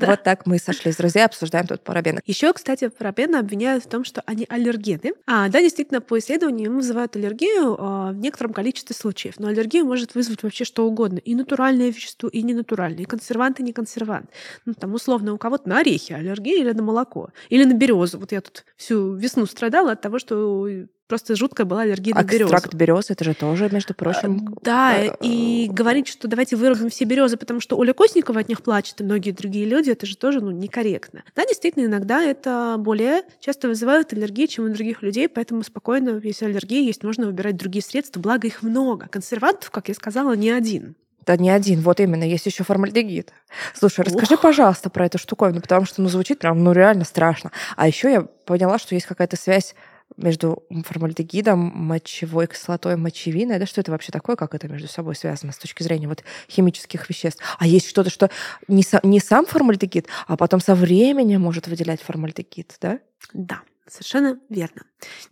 Вот так мы сошлись, друзья, обсуждаем тут парабены. Еще, кстати, парабены обвиняют в том, что они аллергены. А, да, действительно, по исследованиям вызывают аллергию а, в некотором количестве случаев. Но аллергию может вызвать вообще что угодно. И натуральное вещество, и ненатуральное. И консервант, и не консервант. Ну, там, условно, у кого-то на орехи аллергия или на молоко. Или на березу. Вот я тут всю весну страдала от того, что просто жуткая была аллергия на березу. Экстракт березы, это же тоже, между прочим, Да, э, и говорить, что давайте вырубим все березы, потому что Оля Косникова от них плачет, и многие другие люди, это же тоже ну, некорректно. Да, действительно, иногда это более часто вызывает аллергии, чем у других людей, поэтому спокойно, если аллергия есть, можно выбирать другие средства, благо их много. Консервантов, как я сказала, не один. Да не один, вот именно, есть еще формальдегид. Слушай, расскажи, Ох. пожалуйста, про эту штуковину, потому что, ну, звучит прям, ну, реально страшно. А еще я поняла, что есть какая-то связь между формальдегидом, мочевой кислотой, мочевиной. Да что это вообще такое, как это между собой связано с точки зрения вот химических веществ? А есть что-то, что не, са- не сам формальдегид, а потом со временем может выделять формальдегид, да? Да, совершенно верно.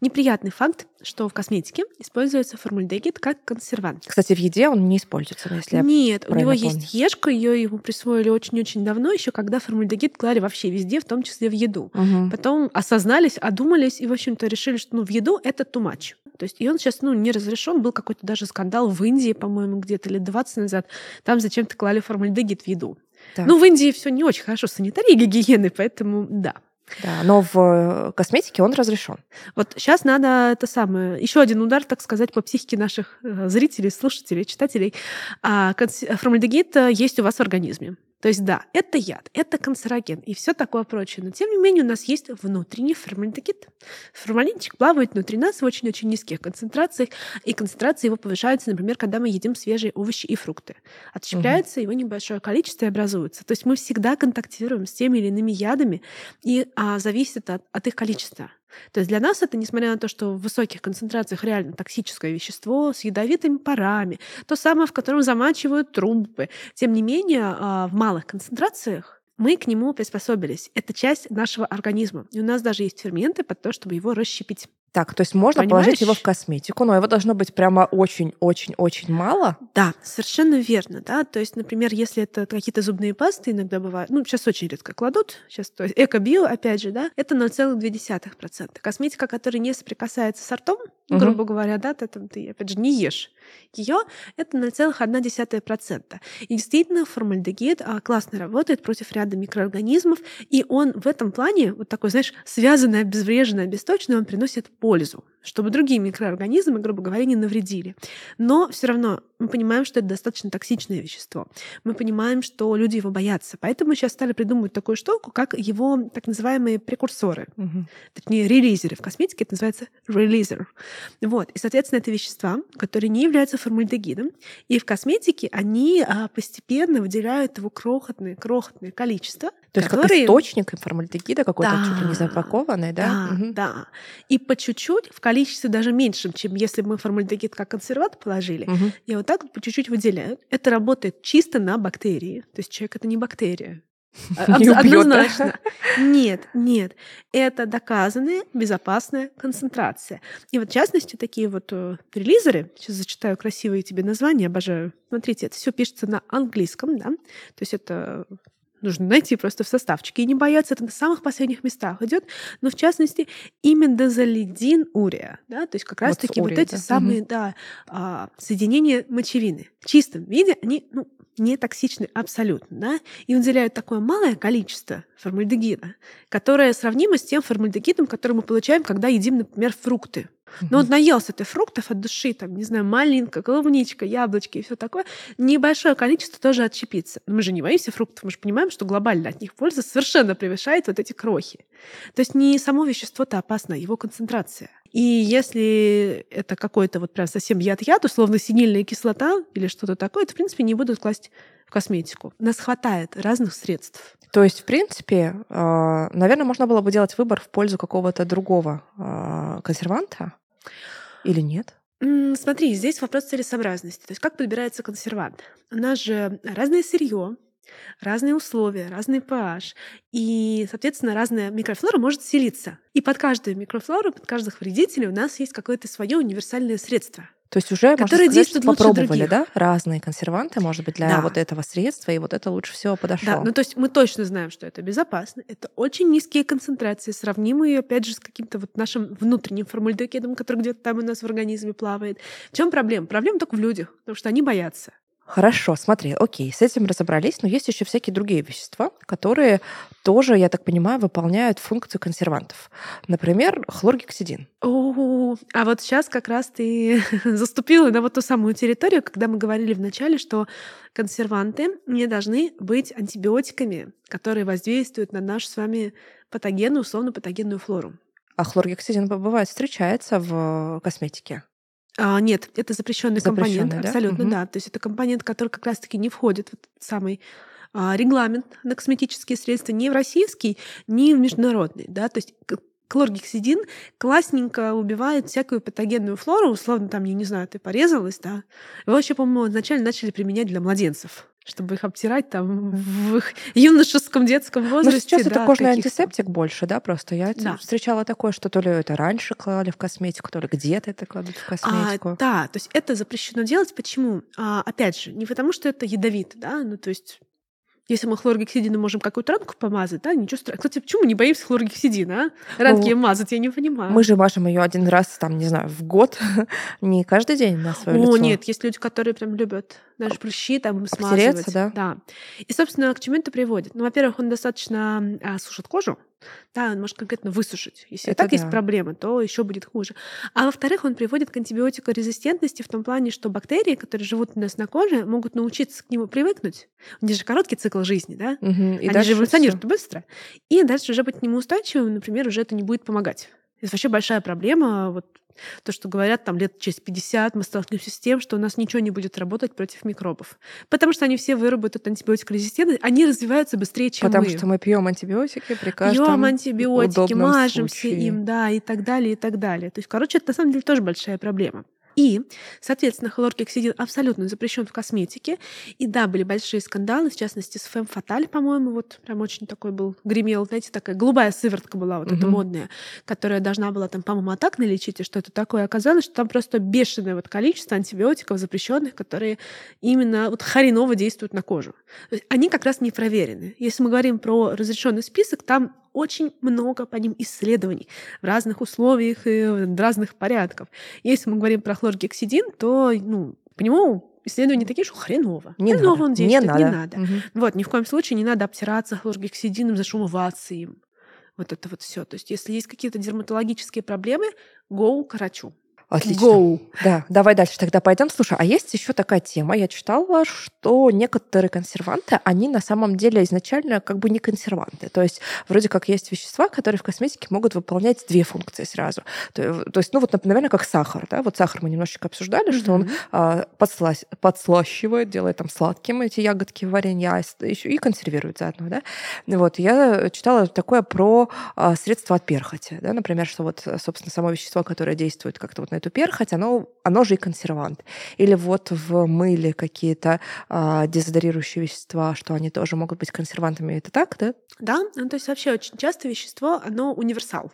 Неприятный факт, что в косметике используется формальдегид как консервант. Кстати, в еде он не используется, но если я... Нет, у него правильно есть ешка, ее ему присвоили очень-очень давно, еще когда формальдегид клали вообще везде, в том числе в еду. Мгм. Потом осознались, одумались и, в общем-то, решили, что ну, в еду это too much. То есть, и он сейчас ну, не разрешен. Был какой-то даже скандал в Индии, по-моему, где-то лет 20 назад. Там зачем-то клали формальдегид в еду. Так. Ну, в Индии все не очень хорошо с санитарией и гигиеной, поэтому да. Да, но в э, косметике он разрешен. Вот сейчас надо это самое, еще один удар, так сказать, по психике наших э, зрителей, слушателей, читателей. А, конс- формальдегид э, есть у вас в организме. То есть да, это яд, это канцероген и все такое прочее. Но тем не менее у нас есть внутренний формальдегид. Формалинчик плавает внутри нас в очень-очень низких концентрациях, и концентрация его повышается, например, когда мы едим свежие овощи и фрукты. Отщепляется его небольшое количество и образуется. То есть мы всегда контактируем с теми или иными ядами, и а, зависит от, от их количества. То есть для нас это, несмотря на то, что в высоких концентрациях реально токсическое вещество с ядовитыми парами, то самое, в котором замачивают трубы, тем не менее, а, в малых концентрациях мы к нему приспособились. Это часть нашего организма. И у нас даже есть ферменты под то, чтобы его расщепить. Так, то есть можно Понимаешь? положить его в косметику, но его должно быть прямо очень-очень-очень мало. Да, совершенно верно, да. То есть, например, если это какие-то зубные пасты иногда бывают, ну, сейчас очень редко кладут, сейчас, то есть эко-био, опять же, да, это 0,2%. Косметика, которая не соприкасается с ртом, ну, Мгм. грубо говоря, да, ты, там, ты, опять же, не ешь ее, это 0,1%. И действительно, формальдегид а, классно работает против ряда микроорганизмов, и он в этом плане, вот такой, знаешь, связанный, обезвреженный, обесточенный, он приносит пользу, чтобы другие микроорганизмы, грубо говоря, не навредили. Но все равно мы понимаем, что это достаточно токсичное вещество. Мы понимаем, что люди его боятся. Поэтому мы сейчас стали придумывать такую штуку, как его так называемые прекурсоры, точнее, релизеры. В косметике это называется релизер. Вот. И, соответственно, это вещества, которые не являются формальдегидом. И в косметике они а, постепенно выделяют его крохотное, крохотное количество, То есть как которые- источник информальдегида какой-то Да. чуть ли не запакованный, да? Да, Мгм. да. И по чуть-чуть, в количестве даже меньшем, чем если бы мы формальдегид как консервант положили, Мгм. и вот так вот по чуть-чуть выделяют. Это работает чисто на бактерии. То есть человек это не бактерия. А- Не? Однозначно. Нет, нет. Это доказанная безопасная концентрация. И вот в частности такие вот э, релизеры, сейчас зачитаю красивые тебе названия, обожаю. Смотрите, это все пишется на английском, да? То есть это нужно найти просто в составчике и не бояться, это на самых последних местах идет, но в частности имидазолидин урия, да, то есть как Вот раз таки с вот урией, эти да. самые, да, а, соединения мочевины. В чистом виде они, ну, не токсичны абсолютно, да, и выделяют такое малое количество формальдегида, которое сравнимо с тем формальдегидом, который мы получаем, когда едим, например, фрукты. Ну вот наелся ты фруктов от души, там, не знаю, малинка, клубничка, яблочки и все такое, небольшое количество тоже отщепится. Но мы же не боимся фруктов, мы же понимаем, что глобально от них польза совершенно превышает вот эти крохи. То есть не само вещество-то опасно, а его концентрация. И если это какой-то вот прям совсем яд-яд, условно синильная кислота или что-то такое, то, в принципе, не будут класть в косметику. Нас хватает разных средств. То есть, в принципе, а, наверное, можно было бы делать выбор в пользу какого-то другого а, консерванта, или нет? Смотри, здесь вопрос целесообразности. То есть как подбирается консервант? У нас же разное сырье, разные условия, разный pH, и, соответственно, разная микрофлора может селиться. И под каждую микрофлору, под каждых вредителей у нас есть какое-то свое универсальное средство. То есть уже, которые сказать, что попробовали, да, разные консерванты, может быть, для да. вот этого средства, и вот это лучше всего подошло. Да, ну то есть мы точно знаем, что это безопасно, это очень низкие концентрации, сравнимые, опять же, с каким-то вот нашим внутренним формальдегидом, который где-то там у нас в организме плавает. В чем проблема? Проблема только в людях, потому что они боятся. Хорошо, смотри, окей, с этим разобрались, но есть еще всякие другие вещества, которые тоже, я так понимаю, выполняют функцию консервантов. Например, хлоргексидин. О, а вот сейчас как раз ты заступила на вот ту самую территорию, когда мы говорили вначале, что консерванты не должны быть антибиотиками, которые воздействуют на нашу с вами патогенную, условно патогенную флору. А хлоргексидин бывает встречается в косметике? А, нет, это запрещенный компонент, да? абсолютно, угу. да. То есть это компонент, который как раз-таки не входит в самый а, регламент на косметические средства ни в российский, ни в международный, да. То есть хлоргексидин классненько убивает всякую патогенную флору, условно, там, я не знаю, ты порезалась, да. Его вообще, по-моему, изначально начали применять для младенцев чтобы их обтирать там в их юношеском детском возрасте. Но сейчас да, это кожный антисептик больше, да, просто. Я да. встречала такое, что то ли это раньше клали в косметику, то ли где-то это кладут в косметику. А, да, то есть это запрещено делать. Почему? А, опять же, не потому что это ядовито, да, ну то есть если мы хлоргексидином можем какую-то ранку помазать, да, ничего страшного. Кстати, почему мы не боимся хлоргексидина, а? Ранки ну, мазать, я не понимаю. Мы же мажем ее один раз, там, не знаю, в год, не каждый день на свое О, лицо. нет, есть люди, которые прям любят даже прыщи там смазывать. да? Да. И, собственно, к чему это приводит? Ну, во-первых, он достаточно а, сушит кожу, да, он может конкретно высушить. Если это так да. есть проблемы, то еще будет хуже. А во-вторых, он приводит к антибиотикорезистентности в том плане, что бактерии, которые живут у нас на коже, могут научиться к нему привыкнуть. У них же короткий цикл жизни, да? Угу, и Они же эволюционируют быстро. И дальше уже быть к нему устойчивым, например, уже это не будет помогать. Это вообще большая проблема. Вот то, что говорят, там лет через 50 мы столкнемся с тем, что у нас ничего не будет работать против микробов. Потому что они все выработают антибиотикорезистентность, они развиваются быстрее, чем Потому мы. что мы пьем антибиотики при каждом Пьем антибиотики, мажемся случае. им, да, и так далее, и так далее. То есть, короче, это на самом деле тоже большая проблема. И, соответственно, хлоргексидин абсолютно запрещен в косметике. И да, были большие скандалы, в частности, с Фэм Фаталь, по-моему, вот прям очень такой был, гремел, знаете, такая голубая сыворотка была вот угу. эта модная, которая должна была там, по-моему, атак налечить, и что это такое. Оказалось, что там просто бешеное вот количество антибиотиков запрещенных, которые именно вот хреново действуют на кожу. Они как раз не проверены. Если мы говорим про разрешенный список, там очень много по ним исследований в разных условиях и в разных порядков. Если мы говорим про хлоргексидин, то ну, по нему исследования такие, что хреново. Не хреново надо. он действует, не надо. Не надо. Угу. Вот, ни в коем случае не надо обтираться хлоргексидином, зашумываться им. Вот это вот все. То есть, если есть какие-то дерматологические проблемы, go к врачу. Отлично. Go. Да, давай дальше тогда пойдем. Слушай, а есть еще такая тема. Я читала, что некоторые консерванты, они на самом деле изначально как бы не консерванты. То есть вроде как есть вещества, которые в косметике могут выполнять две функции сразу. То, то есть, ну вот, наверное, как сахар. Да? Вот сахар мы немножечко обсуждали, mm-hmm. что он а, подслащ, подслащивает, делает там сладким эти ягодки варенья еще и консервирует заодно. Да? Вот, я читала такое про а, средства от перхоти. Да? Например, что вот, собственно, само вещество, которое действует как-то вот на эту перхоть, оно, оно же и консервант. Или вот в мыле какие-то а, дезодорирующие вещества, что они тоже могут быть консервантами. Это так, да? Да, ну, то есть вообще очень часто вещество, оно универсал.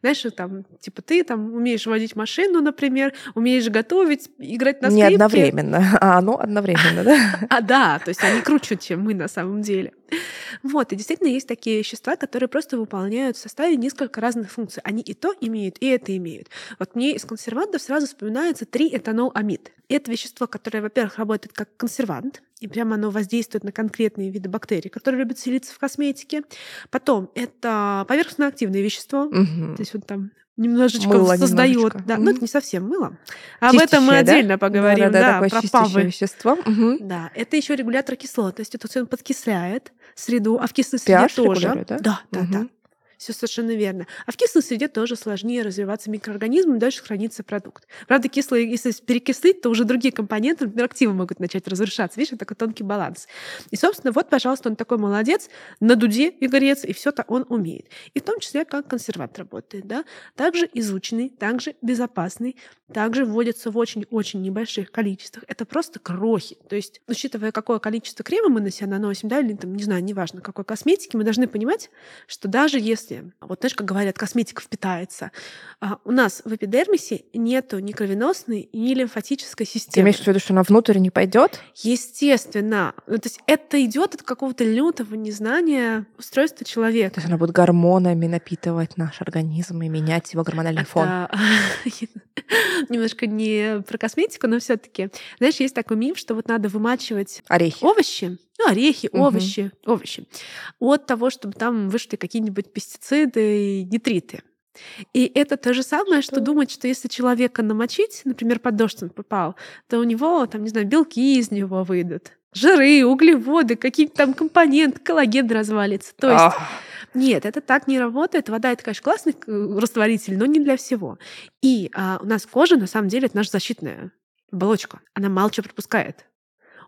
Знаешь, там, типа, ты там умеешь водить машину, например, умеешь готовить, играть на скрипке. Не одновременно, а оно одновременно, да? А, да, то есть они круче, чем мы на самом деле. Вот, и действительно есть такие вещества, которые просто выполняют в составе несколько разных функций. Они и то имеют, и это имеют. Вот мне из консервантов сразу вспоминается 3-этанол-амид. Это вещество, которое, во-первых, работает как консервант, и прямо оно воздействует на конкретные виды бактерий, которые любят селиться в косметике. Потом это поверхностно-активные вещества, Мгм. то есть вот там немножечко Мыло создает, немножечко. да, ну Мгм. это не совсем мыло. Об этом мы да? отдельно поговорим, Да-да-да, да, такое про чистящее павы. вещество. Мгм. Да, это еще регулятор кислотности, то есть он подкисляет среду, а в кислой среде тоже. да? Да, да, да. Все совершенно верно. А в кислой среде тоже сложнее развиваться микроорганизмам, дальше хранится продукт. Правда, кислые, если перекислить, то уже другие компоненты, например, активы могут начать разрушаться. Видишь, это такой тонкий баланс. И, собственно, вот, пожалуйста, он такой молодец, на дуде игорец, и все это он умеет. И в том числе, как консервант работает. Да? Также изученный, также безопасный, также вводится в очень-очень небольших количествах. Это просто крохи. То есть, учитывая, какое количество крема мы на себя наносим, да, или там, не знаю, неважно, какой косметики, мы должны понимать, что даже если, вот знаешь, как говорят, косметика впитается, а, у нас в эпидермисе нету ни кровеносной, ни лимфатической Ты системы. имеешь в виду, что она внутрь не пойдет? Естественно. Ну, то есть это идет от какого-то лютого незнания устройства То человека. есть она будет гормонами напитывать наш организм и менять его гормональный фон. Это немножко не про косметику, но все-таки. Знаешь, есть такой миф, что вот надо вымачивать Орехи. овощи, ну, орехи, овощи, овощи, от того, чтобы там вышли какие-нибудь пестициды и нитриты. И это то же самое, что Что? думать, что если человека намочить, например, под дождь он попал, то у него, там, не знаю, белки из него выйдут, жиры, углеводы, какие-то там компоненты, коллаген развалится. То есть Ах. нет, это так не работает. Вода это, конечно, классный э, растворитель, но не для всего. И а, у нас кожа, на самом деле, это наша защитная оболочка. Она мало чего пропускает.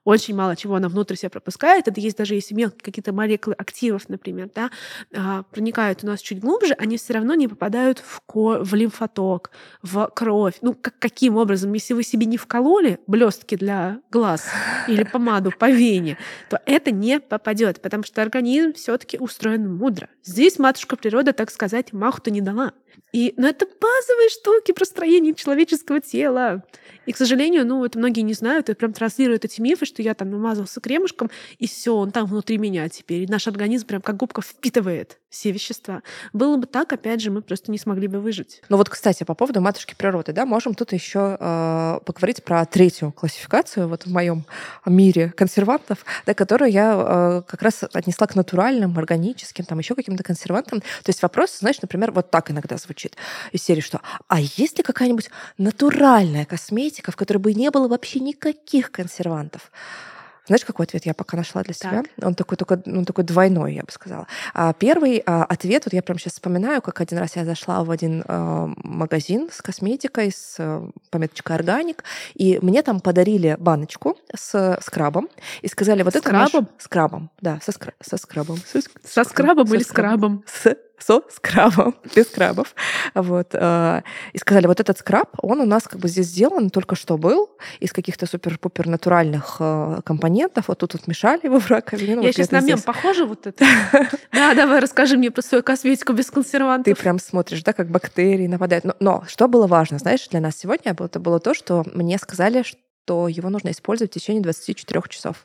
Очень мало чего она внутрь себя пропускает. Это есть даже если мелкие какие-то молекулы активов, например, да, а, проникают у нас чуть глубже, они все равно не попадают в, ко- в лимфоток, в кровь. Ну, как, каким образом? Если вы себе не вкололи блестки для глаз или помаду по вене, то это не попадет, потому что организм все-таки устроен мудро. Здесь матушка природа, так сказать, маху-то не дала. И, ну, это базовые штуки про строение человеческого тела. И, к сожалению, ну, это многие не знают, и прям транслируют эти мифы, что я там намазался кремушком, и все, он там внутри меня теперь. И наш организм прям как губка впитывает все вещества. Было бы так, опять же, мы просто не смогли бы выжить. Ну вот, кстати, по поводу матушки природы, да, можем тут еще э, поговорить про третью классификацию вот в моем мире консервантов, да, которую я э, как раз отнесла к натуральным, органическим, там еще каким-то консервантам. То есть вопрос, знаешь, например, вот так иногда звучит из серии, что а есть ли какая-нибудь натуральная косметика, в которой бы не было вообще никаких консервантов? Знаешь, какой ответ я пока нашла для себя? Он такой, только, ну, такой двойной, я бы сказала. А первый а, ответ, вот я прям сейчас вспоминаю, как один раз я зашла в один а, магазин с косметикой, с пометочкой «Органик», и мне там подарили баночку с скрабом, и сказали, вот это наш- Скрабом? Скрабом, да, со, скра- со скрабом. Со, ск- Со скрабом со или скрабом? С, со скрабом, без скрабов. Вот. э, И сказали, вот этот скраб, он у нас как бы здесь сделан, только что был, из каких-то супер-пупер натуральных э, компонентов. Вот тут вот мешали его в раковине. ну, я вот сейчас на мем похожа вот это? Да, давай расскажи мне про свою косметику без Ты консервантов. прям смотришь, да, как бактерии нападают. Но, но что было важно, знаешь, для нас сегодня это было то, что мне сказали, что его нужно использовать в течение 24 часов.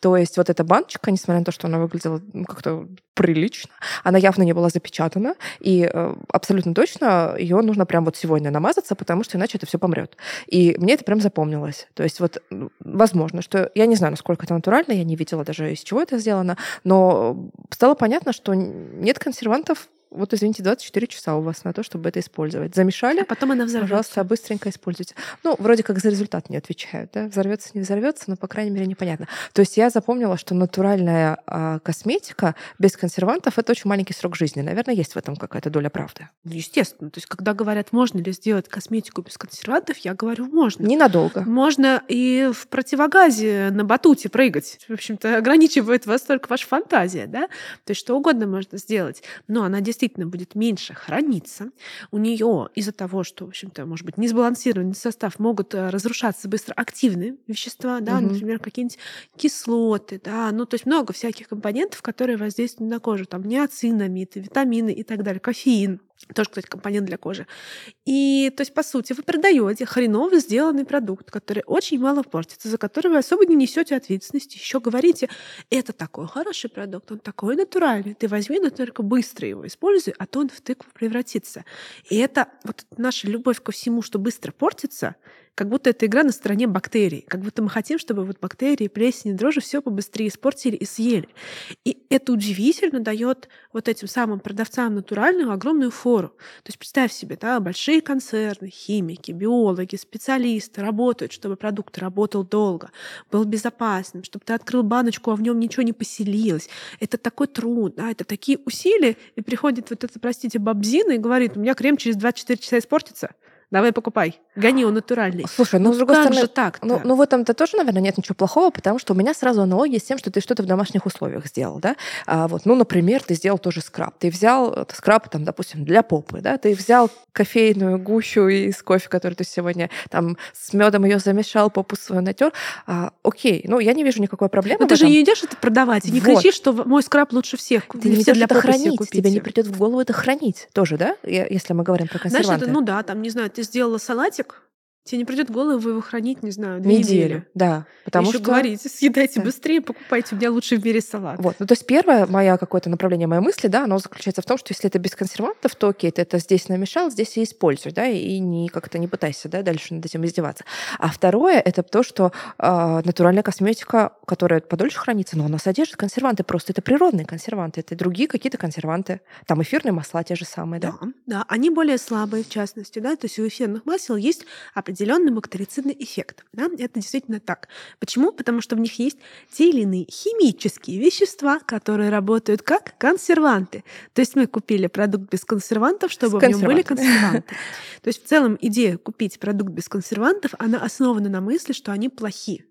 То есть вот эта баночка, несмотря на то, что она выглядела ну, как-то прилично, она явно не была запечатана, и э, абсолютно точно ее нужно прям вот сегодня намазаться, потому что иначе это все помрет. И мне это прям запомнилось. То есть вот возможно, что я не знаю, насколько это натурально, я не видела даже из чего это сделано, но стало понятно, что нет консервантов вот, извините, 24 часа у вас на то, чтобы это использовать. Замешали, А потом она взорвется. пожалуйста, быстренько используйте. Ну, вроде как за результат не отвечают, да? Взорвется, не взорвется, но, по крайней мере, непонятно. То есть я запомнила, что натуральная а, косметика без консервантов — это очень маленький срок жизни. Наверное, есть в этом какая-то доля правды. Ну, естественно. То есть, когда говорят, можно ли сделать косметику без консервантов, я говорю, можно. Ненадолго. Можно и в противогазе на батуте прыгать. В общем-то, ограничивает вас только ваша фантазия, да? То есть что угодно можно сделать. Но она действительно будет меньше храниться. У нее из-за того, что, в общем-то, может быть, несбалансированный состав, могут э, разрушаться быстро активные вещества, да, Мгм. например, какие-нибудь кислоты, да, ну, то есть много всяких компонентов, которые воздействуют на кожу, там, неоцинамиды, витамины и так далее, кофеин, тоже, кстати, компонент для кожи. И, то есть, по сути, вы продаете хреново сделанный продукт, который очень мало портится, за который вы особо не несете ответственности. Еще говорите, это такой хороший продукт, он такой натуральный. Ты возьми, но только быстро его используй, а то он в тыкву превратится. И это вот наша любовь ко всему, что быстро портится, как будто эта игра на стороне бактерий. Как будто мы хотим, чтобы вот бактерии, плесень, дрожжи все побыстрее испортили и съели. И это удивительно дает вот этим самым продавцам натуральную огромную фору. То есть представь себе, да, большие концерны, химики, биологи, специалисты работают, чтобы продукт работал долго, был безопасным, чтобы ты открыл баночку, а в нем ничего не поселилось. Это такой труд, да, это такие усилия, и приходит вот это, простите, бабзина и говорит, у меня крем через 24 часа испортится. Давай покупай. Гони, он натуральный. Слушай, ну, ну с другой как стороны, же так ну, ну, в этом-то тоже, наверное, нет ничего плохого, потому что у меня сразу аналогия с тем, что ты что-то в домашних условиях сделал, да? А, вот, ну, например, ты сделал тоже скраб. Ты взял э, скраб, там, допустим, для попы, да? Ты взял кофейную гущу из кофе, который ты сегодня там с медом ее замешал, попу свою натер. А, окей, ну, я не вижу никакой проблемы Но ты же не идешь это продавать, и не Вот. кричишь, что мой скраб лучше всех. Ты не все идешь это хранить, тебе не придет в голову это хранить тоже, да? Если мы говорим про Знаешь, консерванты. это, ну да, там, не знаю, сделала салатик, тебе не придет в голову его хранить, не знаю, две недели. неделю, да. Потому Еще что... говорите, съедайте Да. быстрее, покупайте, у меня лучше в мире салат. Вот. Ну, то есть первое моя какое-то направление моей мысли, да, оно заключается в том, что если это без консервантов, то окей, ты это здесь намешал, здесь и используй, да, и не как-то не пытайся, да, дальше над этим издеваться. А второе это то, что а, натуральная косметика, которая подольше хранится, но она содержит консерванты просто. Это природные консерванты, это другие какие-то консерванты. Там эфирные масла те же самые, да? Да, да, они более слабые, в частности, да, то есть у эфирных масел есть определенный бактерицидный эффект, да, это действительно так. Почему? Потому что в них есть те или иные химические вещества, которые работают как консерванты. То есть мы купили продукт без консервантов, чтобы в нем были консерванты. То есть в целом идея купить продукт без консервантов, она основана на мысли, что они плохи.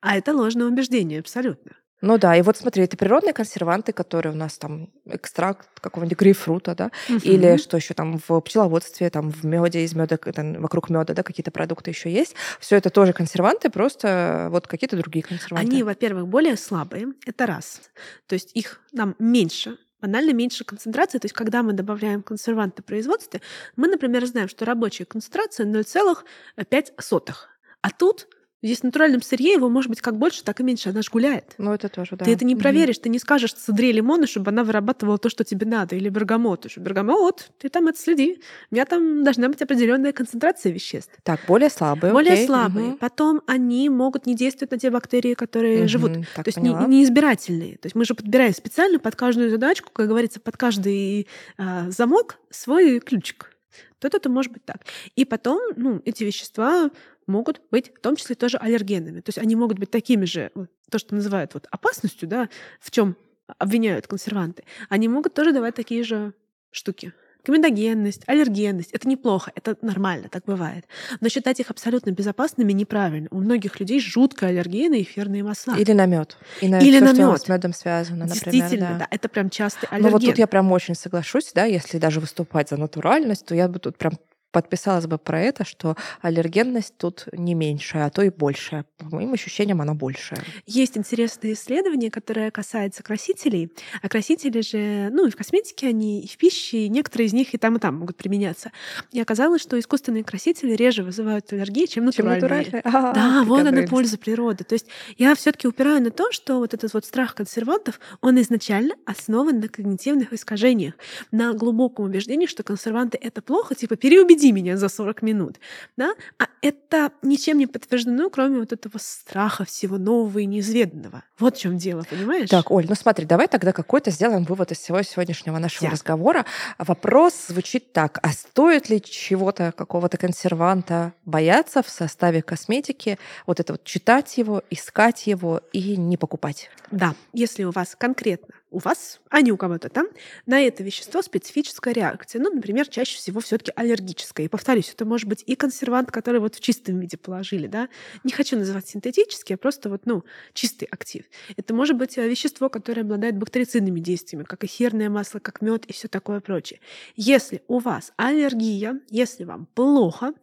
А это ложное убеждение, абсолютно. Ну да, и вот смотри, это природные консерванты, которые у нас там экстракт какого-нибудь грейпфрута, да, или Мгм. что еще там в пчеловодстве, там в меде из меда, вокруг меда, да, какие-то продукты еще есть. Все это тоже консерванты, просто вот какие-то другие консерванты. Они, во-первых, более слабые, это раз. То есть их нам меньше, банально меньше концентрации. То есть когда мы добавляем консерванты в производстве, мы, например, знаем, что рабочая концентрация 0,5. А тут здесь в натуральном сырье его может быть как больше, так и меньше. Она ж гуляет. Ну это тоже, да. Ты это не проверишь, ты не скажешь цедре лимона, чтобы она вырабатывала то, что тебе надо, или бергамот. Что, Бергамот, ты там это следи. У меня там должна быть определенная концентрация веществ. Так, более слабые. Более окей, слабые. мгм. Потом они могут не действовать на те бактерии, которые живут. Мгм, так, То есть не, не избирательные. То есть мы же подбираем специально под каждую задачку, как говорится, под каждый а, замок свой ключик. То это может быть так. И потом, ну, эти вещества могут быть в том числе тоже аллергенами. То есть они могут быть такими же, вот, то, что называют вот опасностью, да, в чем обвиняют консерванты. Они могут тоже давать такие же штуки. Комедогенность, аллергенность. Это неплохо, это нормально, так бывает. Но считать их абсолютно безопасными неправильно. У многих людей жуткая аллергия на эфирные масла. Или на мед. И на Или всё, на мёд. с медом связано, например. Действительно, да. это прям частый Ну аллерген. вот тут я прям очень соглашусь, да, если даже выступать за натуральность, то я бы тут прям подписалась бы про это, что аллергенность тут не меньшая, а то и большая. По моим ощущениям, она большая. Есть интересные исследования, которые касаются красителей. А красители же, ну, и в косметике они, и в пище, и некоторые из них и там, и там могут применяться. И оказалось, что искусственные красители реже вызывают аллергии, чем Чем натуральные. А, Да, вот она польза природы. То есть я все-таки упираю на то, что вот этот вот страх консервантов, он изначально основан на когнитивных искажениях, на глубоком убеждении, что консерванты это плохо, типа переубеди меня за 40 минут, да? А это ничем не подтверждено, кроме вот этого страха всего нового и неизведанного. Вот в чем дело, понимаешь? Так, Оль, ну смотри, давай тогда какой-то сделаем вывод из всего сегодняшнего нашего Я. разговора. Вопрос звучит так. А стоит ли чего-то, какого-то консерванта бояться в составе косметики? Вот это вот читать его, искать его и не покупать. Да, если у вас конкретно у вас, а не у кого-то там, на это вещество специфическая реакция. Ну, например, чаще всего все таки аллергическая. И повторюсь, это может быть и консервант, который вот в чистом виде положили, да. Не хочу называть синтетический, а просто вот, ну, чистый актив. Это может быть э, вещество, которое обладает бактерицидными действиями, как эфирное масло, как мед и все такое прочее. Если у вас аллергия, если вам плохо,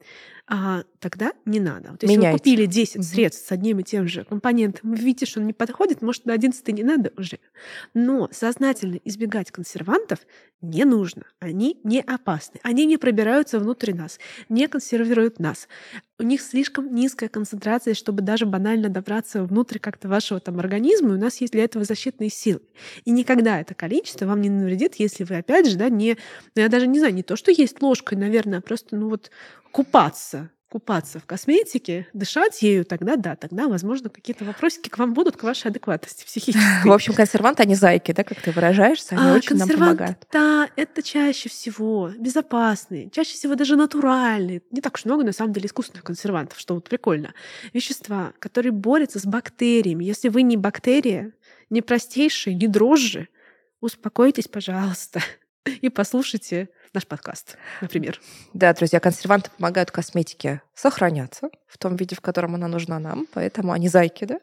а, тогда не надо. Вот если Меняйте. вы купили 10 Мгм. средств с одним и тем же компонентом, вы видите, что он не подходит, может, на 11 не надо уже. Но сознательно избегать консервантов не нужно. Они не опасны. Они не пробираются внутрь нас, не консервируют нас. У них слишком низкая концентрация, чтобы даже банально добраться внутрь как-то вашего там организма, и у нас есть для этого защитные силы. И никогда это количество вам не навредит, если вы, опять же, да, не... ну, Я даже не знаю, не то, что есть ложкой, наверное, а просто, ну вот, купаться купаться в косметике, дышать ею, тогда да, тогда, возможно, какие-то вопросики к вам будут, к вашей адекватности психической. В общем, консерванты, они зайки, да, как ты выражаешься, они А, очень нам консервант, помогают. Да, это чаще всего безопасные, чаще всего даже натуральные. Не так уж много, на самом деле, искусственных консервантов, что вот прикольно. Вещества, которые борются с бактериями. Если вы не бактерия, не простейшие, не дрожжи, успокойтесь, пожалуйста, и послушайте наш подкаст, например. Да, друзья, консерванты помогают косметике сохраняться в том виде, в котором она нужна нам, поэтому они зайки, да?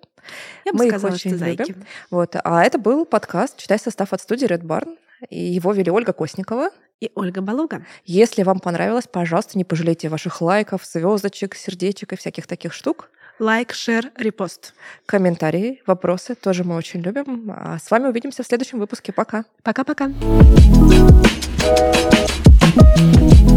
Я бы Мы их сказала, очень что зайки. любим. Вот. А это был подкаст «Читай состав» от студии Red Barn. И его вели Ольга Косникова. И Ольга Балуга. Если вам понравилось, пожалуйста, не пожалейте ваших лайков, звездочек, сердечек и всяких таких штук. Лайк, шер, репост. Комментарии, вопросы тоже мы очень любим. А с вами увидимся в следующем выпуске. Пока. Пока-пока. Thank